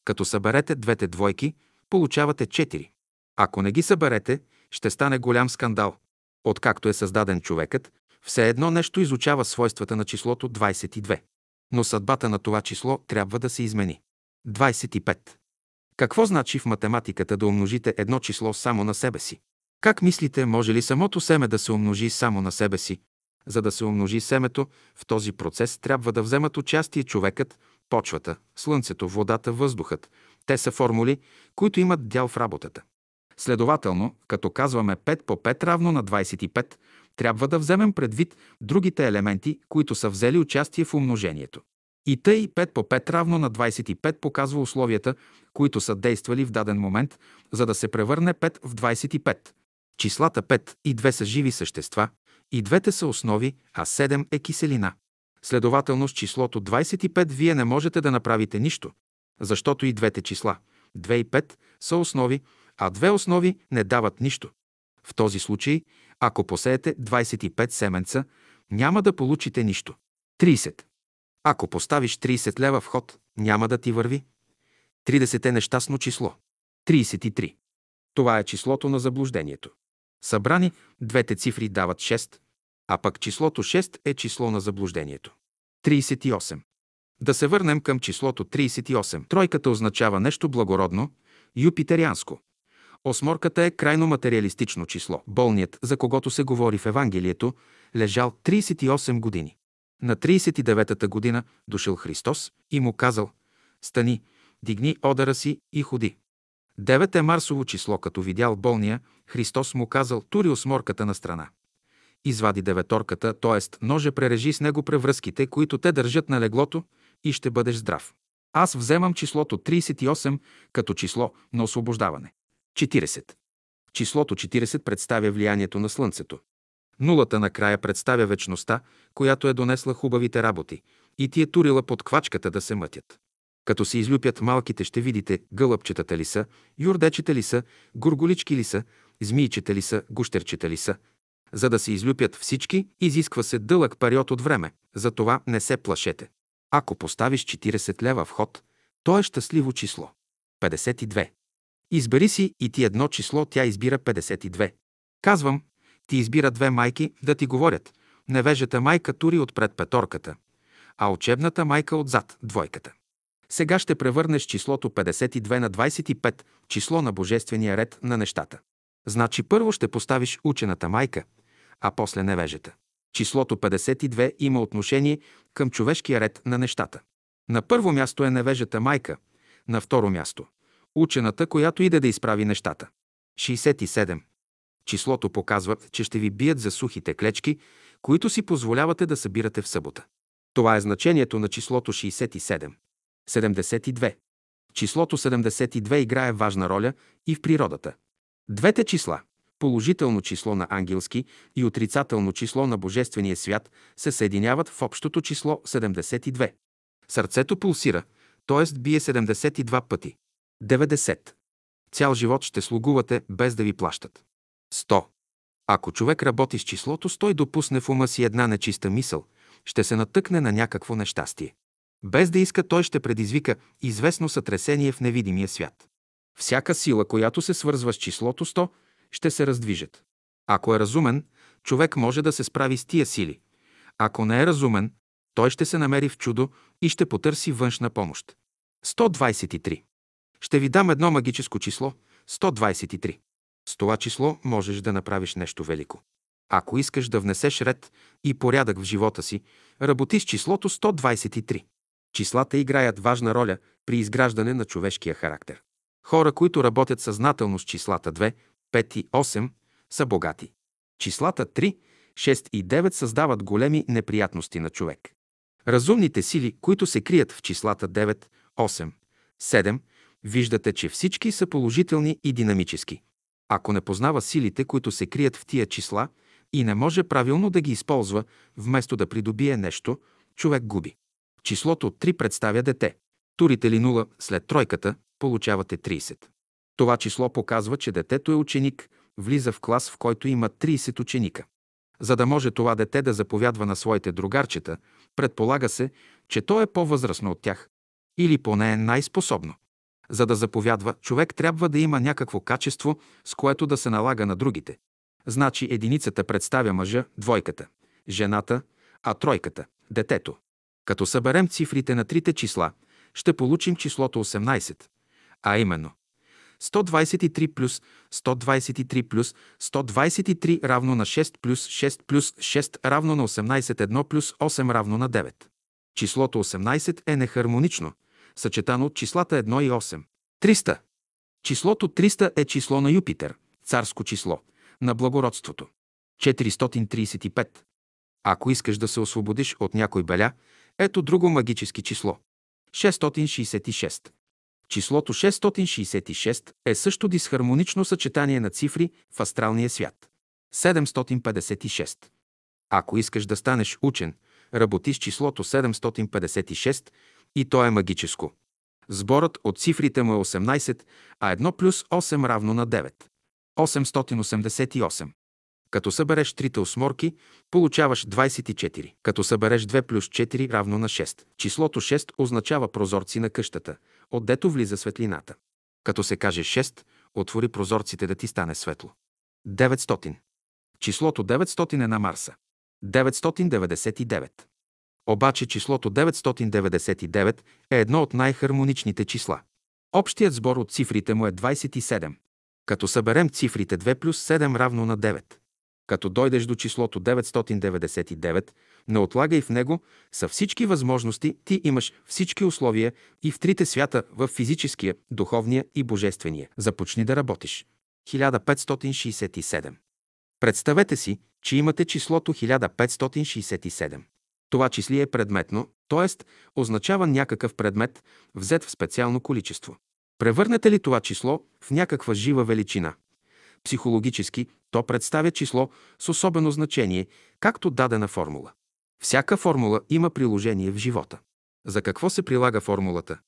Като съберете двете двойки, получавате 4. Ако не ги съберете, ще стане голям скандал. Откакто е създаден човекът, все едно нещо изучава свойствата на числото 22. Но съдбата на това число трябва да се измени. 25. Какво значи в математиката да умножите едно число само на себе си? Как мислите, може ли самото семе да се умножи само на себе си? За да се умножи семето, в този процес трябва да вземат участие човекът, почвата, слънцето, водата, въздухът. Те са формули, които имат дял в работата. Следователно, като казваме 5 по 5 равно на 25, трябва да вземем предвид другите елементи, които са взели участие в умножението. И тъй 5 по 5 равно на 25 показва условията, които са действали в даден момент, за да се превърне 5 в 25. Числата 5 и 2 са живи същества, и двете са основи, а 7 е киселина. Следователно с числото 25 вие не можете да направите нищо, защото и двете числа 2 и 5 са основи, а две основи не дават нищо. В този случай, ако посеете 25 семенца, няма да получите нищо. 30. Ако поставиш 30 лева в ход, няма да ти върви. 30 е нещастно число. 33. Това е числото на заблуждението. Събрани, двете цифри дават 6, а пък числото 6 е число на заблуждението. 38. Да се върнем към числото 38. Тройката означава нещо благородно, юпитерианско. Осморката е крайно материалистично число. Болният, за когото се говори в Евангелието, лежал 38 години. На 39-та година дошъл Христос и му казал «Стани, дигни одара си и ходи». Девет е Марсово число, като видял болния, Христос му казал «Тури осморката на страна». Извади деветорката, т.е. ноже прережи с него превръзките, които те държат на леглото и ще бъдеш здрав. Аз вземам числото 38 като число на освобождаване. 40. Числото 40 представя влиянието на Слънцето. Нулата накрая представя вечността, която е донесла хубавите работи и ти е турила под квачката да се мътят. Като се излюпят малките, ще видите гълъбчетата ли са, юрдечета ли са, горголички ли са, змийчета ли са, гущерчета ли са. За да се излюпят всички, изисква се дълъг период от време, затова не се плашете. Ако поставиш 40 лева в ход, то е щастливо число. 52. Избери си и ти едно число, тя избира 52. Казвам, ти избира две майки да ти говорят. невежата майка тури отпред петорката, а учебната майка отзад двойката. Сега ще превърнеш числото 52 на 25, число на божествения ред на нещата. Значи първо ще поставиш учената майка, а после невежата. Числото 52 има отношение към човешкия ред на нещата. На първо място е невежата майка, на второ място – учената, която иде да изправи нещата. 67. Числото показва, че ще ви бият за сухите клечки, които си позволявате да събирате в събота. Това е значението на числото 67. 72. Числото 72 играе важна роля и в природата. Двете числа – положително число на ангелски и отрицателно число на божествения свят – се съединяват в общото число 72. Сърцето пулсира, т.е. бие 72 пъти. 90. Цял живот ще слугувате без да ви плащат. 100. Ако човек работи с числото 100 и допусне в ума си една нечиста мисъл, ще се натъкне на някакво нещастие. Без да иска, той ще предизвика известно сътресение в невидимия свят. Всяка сила, която се свързва с числото 100, ще се раздвижат. Ако е разумен, човек може да се справи с тия сили. Ако не е разумен, той ще се намери в чудо и ще потърси външна помощ. 123. Ще ви дам едно магическо число – 123. С това число можеш да направиш нещо велико. Ако искаш да внесеш ред и порядък в живота си, работи с числото 123. Числата играят важна роля при изграждане на човешкия характер. Хора, които работят съзнателно с числата 2, 5 и 8, са богати. Числата 3, 6 и 9 създават големи неприятности на човек. Разумните сили, които се крият в числата 9, 8, 7, виждате, че всички са положителни и динамически. Ако не познава силите, които се крият в тия числа и не може правилно да ги използва, вместо да придобие нещо, човек губи. Числото 3 представя дете. Турите ли 0 след тройката, получавате 30. Това число показва, че детето е ученик, влиза в клас, в който има 30 ученика. За да може това дете да заповядва на своите другарчета, предполага се, че то е по-възрастно от тях или поне е най-способно. За да заповядва, човек трябва да има някакво качество, с което да се налага на другите. Значи единицата представя мъжа, двойката, жената, а тройката – детето. Като съберем цифрите на трите числа, ще получим числото 18, а именно 123 плюс 123 плюс 123 равно на 6 плюс 6 плюс 6 равно на 18 1 плюс 8 равно на 9. Числото 18 е нехармонично, съчетано от числата 1 и 8. 300. Числото 300 е число на Юпитер, царско число, на благородството. 435. Ако искаш да се освободиш от някой беля, ето друго магически число. 666. Числото 666 е също дисхармонично съчетание на цифри в астралния свят. 756. Ако искаш да станеш учен, работи с числото 756 и то е магическо. Сборът от цифрите му е 18, а 1 плюс 8 равно на 9. 888. Като събереш трите осморки, получаваш 24. Като събереш 2 плюс 4 равно на 6. Числото 6 означава прозорци на къщата, отдето влиза светлината. Като се каже 6, отвори прозорците да ти стане светло. 900. Числото 900 е на Марса. 999. Обаче числото 999 е едно от най-хармоничните числа. Общият сбор от цифрите му е 27. Като съберем цифрите 2 плюс 7 равно на 9. Като дойдеш до числото 999, не отлагай в него са всички възможности, ти имаш всички условия и в трите свята, в физическия, духовния и божествения. Започни да работиш. 1567. Представете си, че имате числото 1567. Това числие е предметно, т.е. означава някакъв предмет, взет в специално количество. Превърнете ли това число в някаква жива величина? Психологически то представя число с особено значение, както дадена формула. Всяка формула има приложение в живота. За какво се прилага формулата?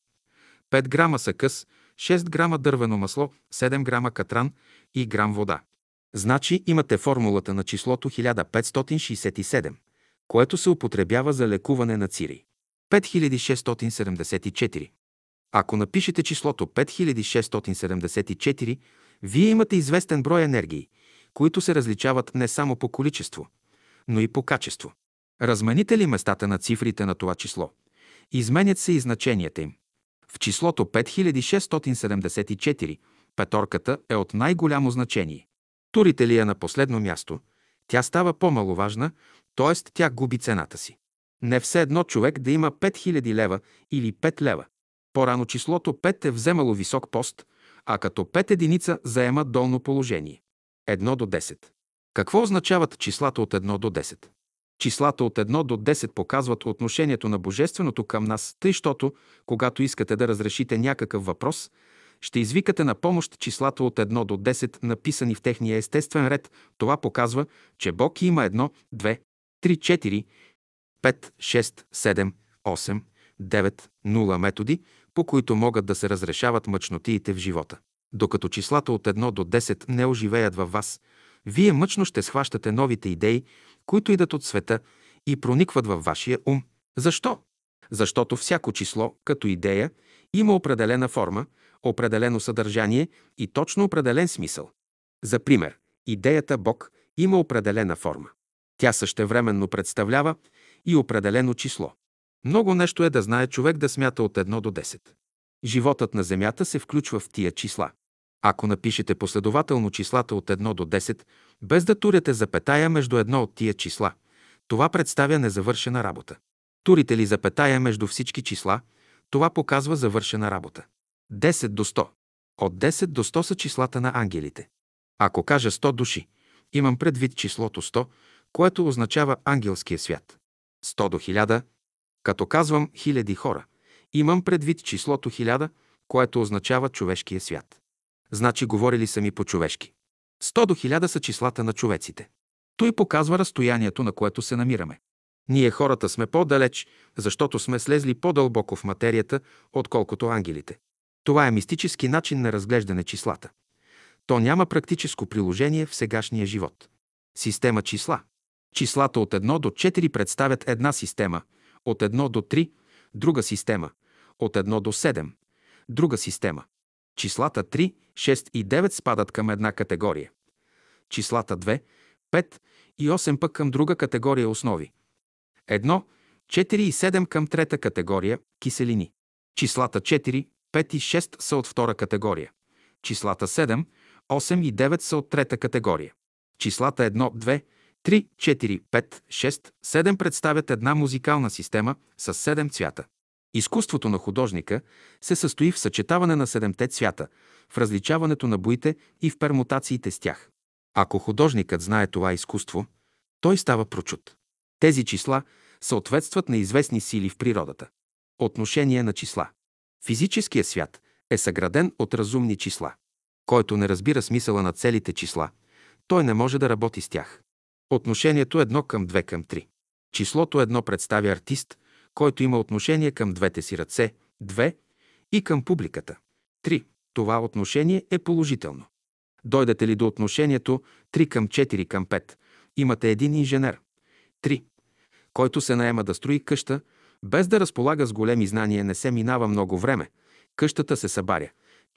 5 грама съкъс, 6 грама дървено масло, 7 грама катран и грам вода. Значи имате формулата на числото 1567, което се употребява за лекуване на цири. 5674. Ако напишете числото 5674, вие имате известен брой енергии, които се различават не само по количество, но и по качество. Размените ли местата на цифрите на това число? Изменят се и значенията им. В числото 5674 петорката е от най-голямо значение. Турите ли я на последно място, тя става по-маловажна, т.е. тя губи цената си. Не все едно човек да има 5000 лева или 5 лева. По-рано числото 5 е вземало висок пост, а като 5 единица заема долно положение. 1 до 10. Какво означават числата от 1 до 10? Числата от 1 до 10 показват отношението на Божественото към нас, тъй, щото, когато искате да разрешите някакъв въпрос, ще извикате на помощ числата от 1 до 10, написани в техния естествен ред. Това показва, че Бог има 1, 2, 3, 4, 5, 6, 7, 8, 9, 0 методи, по които могат да се разрешават мъчнотиите в живота. Докато числата от 1 до 10 не оживеят във вас, вие мъчно ще схващате новите идеи, които идат от света и проникват във вашия ум. Защо? Защото всяко число, като идея, има определена форма, определено съдържание и точно определен смисъл. За пример, идеята Бог има определена форма. Тя същевременно представлява и определено число. Много нещо е да знае човек да смята от 1 до 10. Животът на Земята се включва в тия числа. Ако напишете последователно числата от 1 до 10, без да туряте запетая между едно от тия числа, това представя незавършена работа. Турите ли запетая между всички числа, това показва завършена работа. 10 до 100. От 10 до 100 са числата на ангелите. Ако кажа 100 души, имам предвид числото 100, което означава ангелския свят. 100 до 1000, като казвам хиляди хора, имам предвид числото 1000, което означава човешкия свят. Значи говорили са ми по-човешки. 100 до 1000 са числата на човеците. Той показва разстоянието, на което се намираме. Ние хората сме по-далеч, защото сме слезли по-дълбоко в материята, отколкото ангелите. Това е мистически начин на разглеждане числата. То няма практическо приложение в сегашния живот. Система числа. Числата от 1 до 4 представят една система, от 1 до 3 – друга система, от 1 до 7 – друга система. Числата 3, 6 и 9 спадат към една категория. Числата 2, 5 и 8 пък към друга категория основи. 1, 4 и 7 към трета категория – киселини. Числата 4, 5 и 6 са от втора категория. Числата 7, 8 и 9 са от трета категория. Числата 1, 2, 3, 4, 5, 6, 7 представят една музикална система с 7 цвята. Изкуството на художника се състои в съчетаване на седемте цвята, в различаването на боите и в пермутациите с тях. Ако художникът знае това изкуство, той става прочут. Тези числа съответстват на известни сили в природата. Отношение на числа. Физическият свят е съграден от разумни числа. Който не разбира смисъла на целите числа, той не може да работи с тях. Отношението едно към 2 към 3. Числото едно представя артист, който има отношение към двете си ръце, 2, и към публиката. 3. Това отношение е положително. Дойдете ли до отношението 3 към 4 към 5, имате един инженер. 3. Който се наема да строи къща, без да разполага с големи знания, не се минава много време. Къщата се събаря.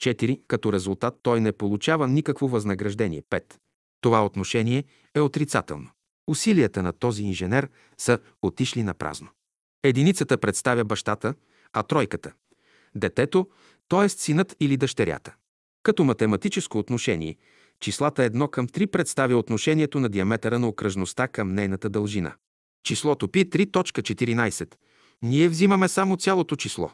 4. Като резултат той не получава никакво възнаграждение. 5. Това отношение е отрицателно. Усилията на този инженер са отишли на празно. Единицата представя бащата, а тройката – детето, т.е. синът или дъщерята. Като математическо отношение, числата 1 към 3 представя отношението на диаметъра на окръжността към нейната дължина. Числото π 3.14. Ние взимаме само цялото число.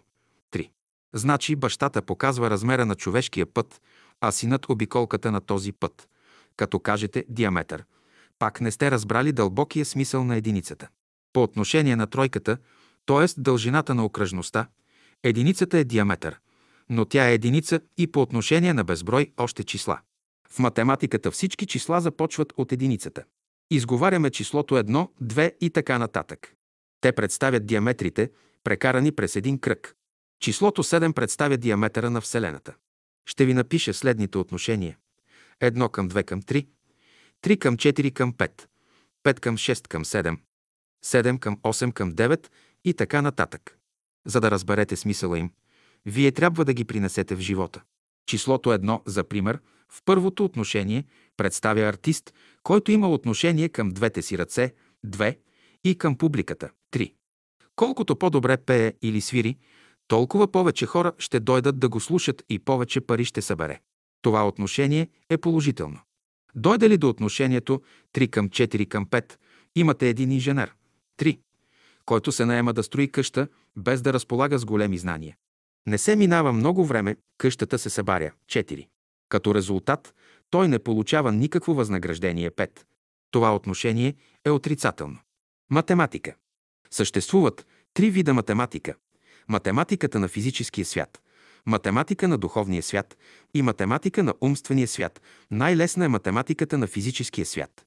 3. Значи бащата показва размера на човешкия път, а синът обиколката на този път. Като кажете диаметър, пак не сте разбрали дълбокия смисъл на единицата. По отношение на тройката, т.е. дължината на окръжността, единицата е диаметър, но тя е единица и по отношение на безброй още числа. В математиката всички числа започват от единицата. Изговаряме числото 1, 2 и така нататък. Те представят диаметрите, прекарани през един кръг. Числото 7 представя диаметъра на Вселената. Ще ви напиша следните отношения. 1 към 2 към 3, 3 към 4 към 5, 5 към 6 към 7, 7 към 8 към 9 и така нататък. За да разберете смисъла им, вие трябва да ги принесете в живота. Числото едно, за пример, в първото отношение представя артист, който има отношение към двете си ръце, 2. И към публиката. 3. Колкото по-добре пее или свири, толкова повече хора ще дойдат да го слушат и повече пари ще събере. Това отношение е положително. Дойде ли до отношението 3 към 4 към 5, имате един инженер. 3. Който се наема да строи къща, без да разполага с големи знания. Не се минава много време, къщата се събаря. 4. Като резултат, той не получава никакво възнаграждение. 5. Това отношение е отрицателно. Математика. Съществуват три вида математика. Математиката на физическия свят, математика на духовния свят и математика на умствения свят. Най-лесна е математиката на физическия свят.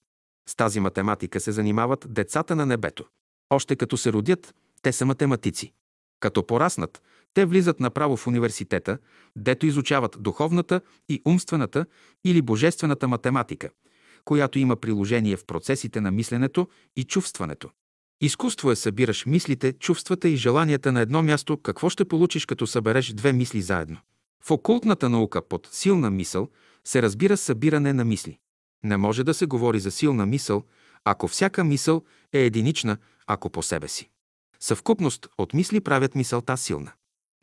С тази математика се занимават децата на небето. Още като се родят, те са математици. Като пораснат, те влизат направо в университета, дето изучават духовната и умствената или божествената математика, която има приложение в процесите на мисленето и чувстването. Изкуство е събираш мислите, чувствата и желанията на едно място, какво ще получиш като събереш две мисли заедно. В окултната наука под силна мисъл се разбира събиране на мисли. Не може да се говори за силна мисъл, ако всяка мисъл е единична, ако по себе си. Съвкупност от мисли правят мисълта силна.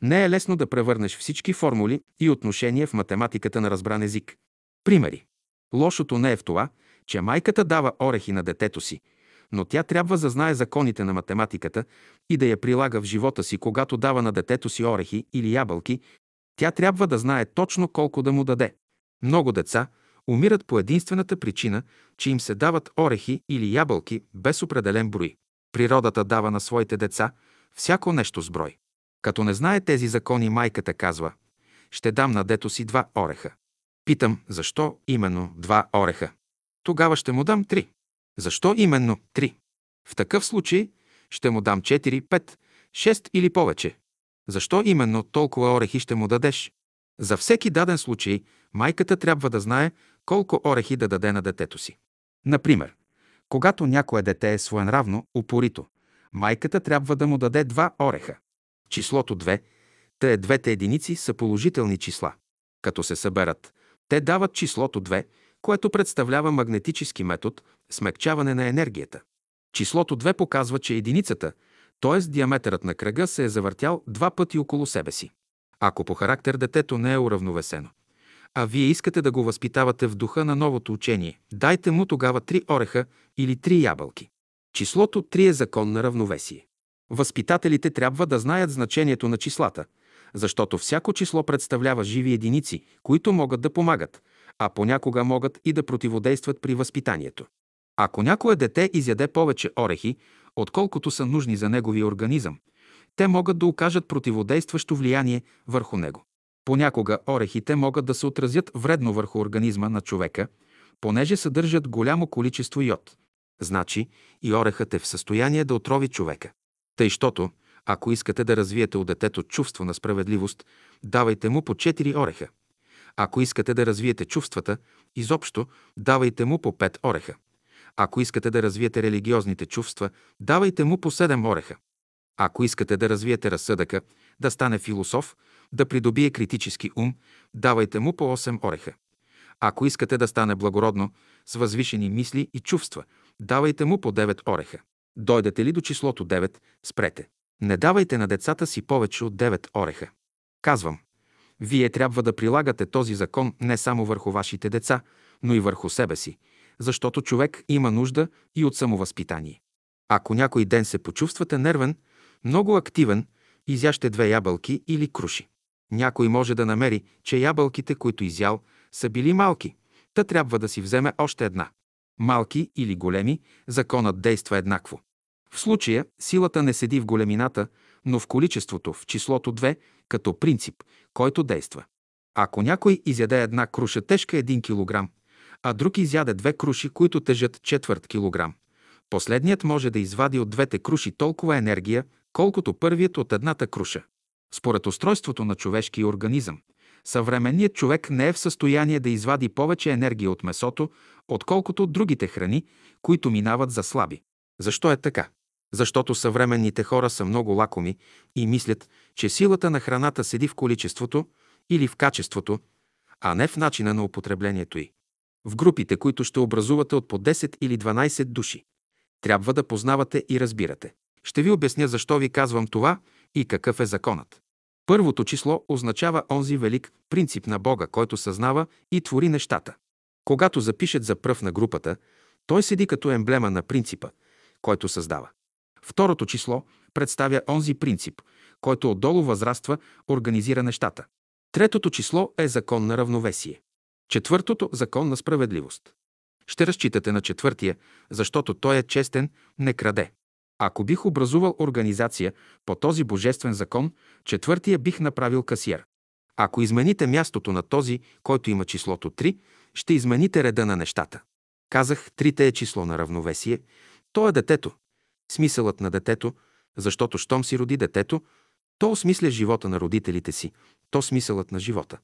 Не е лесно да превърнеш всички формули и отношения в математиката на разбран език. Примери. Лошото не е в това, че майката дава орехи на детето си, но тя трябва да знае законите на математиката и да я прилага в живота си, когато дава на детето си орехи или ябълки, тя трябва да знае точно колко да му даде. Много деца умират по единствената причина, че им се дават орехи или ябълки без определен брой. Природата дава на своите деца всяко нещо с брой. Като не знае тези закони, майката казва, ще дам на дето си два ореха. Питам, защо именно два ореха? Тогава ще му дам три. Защо именно три? В такъв случай ще му дам 4, 5, 6 или повече. Защо именно толкова орехи ще му дадеш? За всеки даден случай майката трябва да знае колко орехи да даде на детето си. Например, когато някое дете е своенравно, упорито, майката трябва да му даде два ореха. Числото 2, те двете единици са положителни числа. Като се съберат, те дават числото 2, което представлява магнетически метод смекчаване на енергията. Числото 2 показва, че единицата, т.е. диаметърът на кръга, се е завъртял два пъти около себе си. Ако по характер детето не е уравновесено, а вие искате да го възпитавате в духа на новото учение, дайте му тогава три ореха или три ябълки. Числото 3 е закон на равновесие. Възпитателите трябва да знаят значението на числата, защото всяко число представлява живи единици, които могат да помагат, а понякога могат и да противодействат при възпитанието. Ако някое дете изяде повече орехи, отколкото са нужни за неговия организъм, те могат да окажат противодействащо влияние върху него. Понякога орехите могат да се отразят вредно върху организма на човека, понеже съдържат голямо количество йод. Значи и орехът е в състояние да отрови човека. Тъй, щото, ако искате да развиете от детето чувство на справедливост, давайте му по 4 ореха. Ако искате да развиете чувствата, изобщо давайте му по 5 ореха. Ако искате да развиете религиозните чувства, давайте му по 7 ореха. Ако искате да развиете разсъдъка, да стане философ, да придобие критически ум, давайте му по 8 ореха. Ако искате да стане благородно, с възвишени мисли и чувства, давайте му по 9 ореха. Дойдете ли до числото 9, спрете. Не давайте на децата си повече от 9 ореха. Казвам, вие трябва да прилагате този закон не само върху вашите деца, но и върху себе си, защото човек има нужда и от самовъзпитание. Ако някой ден се почувствате нервен, много активен, изяще две ябълки или круши. Някой може да намери, че ябълките, които изял, са били малки, та трябва да си вземе още една. Малки или големи, законът действа еднакво. В случая силата не седи в големината, но в количеството, в числото 2, като принцип, който действа. Ако някой изяде една круша тежка 1 кг, а друг изяде две круши, които тежат четвърт килограм, последният може да извади от двете круши толкова енергия, колкото първият от едната круша. Според устройството на човешкия организъм, съвременният човек не е в състояние да извади повече енергия от месото, отколкото от другите храни, които минават за слаби. Защо е така? Защото съвременните хора са много лакоми и мислят, че силата на храната седи в количеството или в качеството, а не в начина на употреблението й. В групите, които ще образувате от по 10 или 12 души, Трябва да познавате и разбирате. Ще ви обясня защо ви казвам това и какъв е законът. Първото число означава онзи велик принцип на Бога, който съзнава и твори нещата. Когато запишат за пръв на групата, той седи като емблема на принципа, който създава. Второто число представя онзи принцип, който отдолу възраства, организира нещата. Третото число е закон на равновесие. Четвъртото – закон на справедливост. Ще разчитате на четвъртия, защото той е честен, не краде. Ако бих образувал организация по този божествен закон, четвъртия бих направил касиер. Ако измените мястото на този, който има числото 3, ще измените реда на нещата. Казах, трите е число на равновесие. То е детето. Смисълът на детето, защото щом си роди детето, то осмисля живота на родителите си, то смисълът на живота.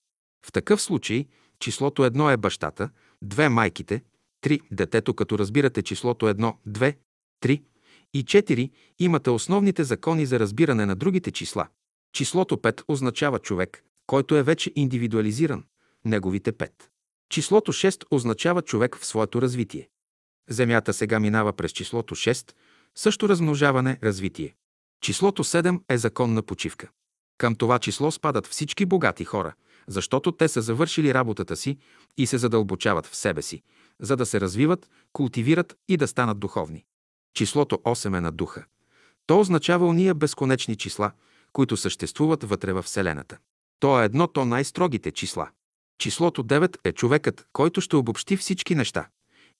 В такъв случай числото едно е бащата, две майките, три детето, като разбирате числото едно, две, три и четири, имате основните закони за разбиране на другите числа. Числото 5 означава човек, който е вече индивидуализиран, неговите 5. Числото 6 означава човек в своето развитие. Земята сега минава през числото 6, също размножаване, развитие. Числото 7 е закон на почивка. Към това число спадат всички богати хора, защото те са завършили работата си и се задълбочават в себе си, за да се развиват, култивират и да станат духовни. Числото 8 е на духа. То означава уния безконечни числа, които съществуват вътре във Вселената. То е едното най-строгите числа. Числото 9 е човекът, който ще обобщи всички неща.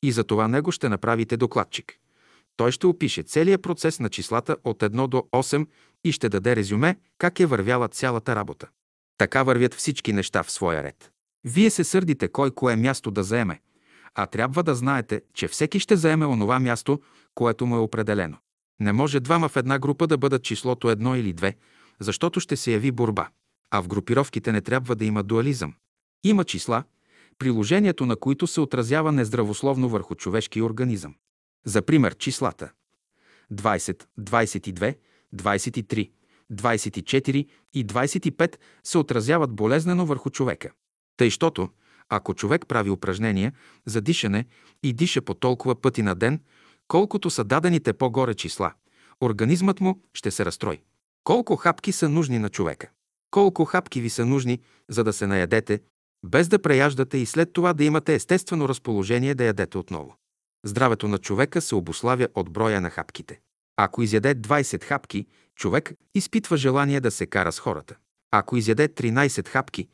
И за това него ще направите докладчик. Той ще опише целият процес на числата от 1 до 8 и ще даде резюме как е вървяла цялата работа. Така вървят всички неща в своя ред. Вие се сърдите кой кое място да заеме, а трябва да знаете, че всеки ще заеме онова място, което му е определено. Не може двама в една група да бъдат числото едно или две, защото ще се яви борба. А в групировките не трябва да има дуализъм. Има числа, приложението на които се отразява нездравословно върху човешкия организъм. За пример числата 20, 22, 23, 24 и 25 се отразяват болезнено върху човека. Тъй, щото, ако човек прави упражнения за дишане и диша по толкова пъти на ден, колкото са дадените по-горе числа, организмът му ще се разстрои. Колко хапки са нужни на човека? Колко хапки ви са нужни, за да се наядете, без да преяждате и след това да имате естествено разположение да ядете отново? Здравето на човека се обославя от броя на хапките. Ако изяде 20 хапки, човек изпитва желание да се кара с хората. Ако изяде 13 хапки,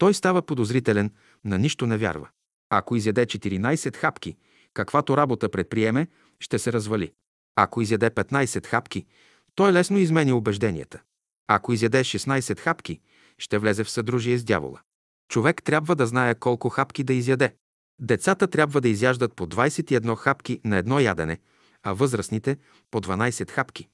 той става подозрителен, на нищо не вярва. Ако изяде 14 хапки, каквато работа предприеме, ще се развали. Ако изяде 15 хапки, той лесно изменя убежденията. Ако изяде 16 хапки, ще влезе в съдружие с дявола. Човек трябва да знае колко хапки да изяде. Децата трябва да изяждат по 21 хапки на едно ядене, а възрастните – по 12 хапки.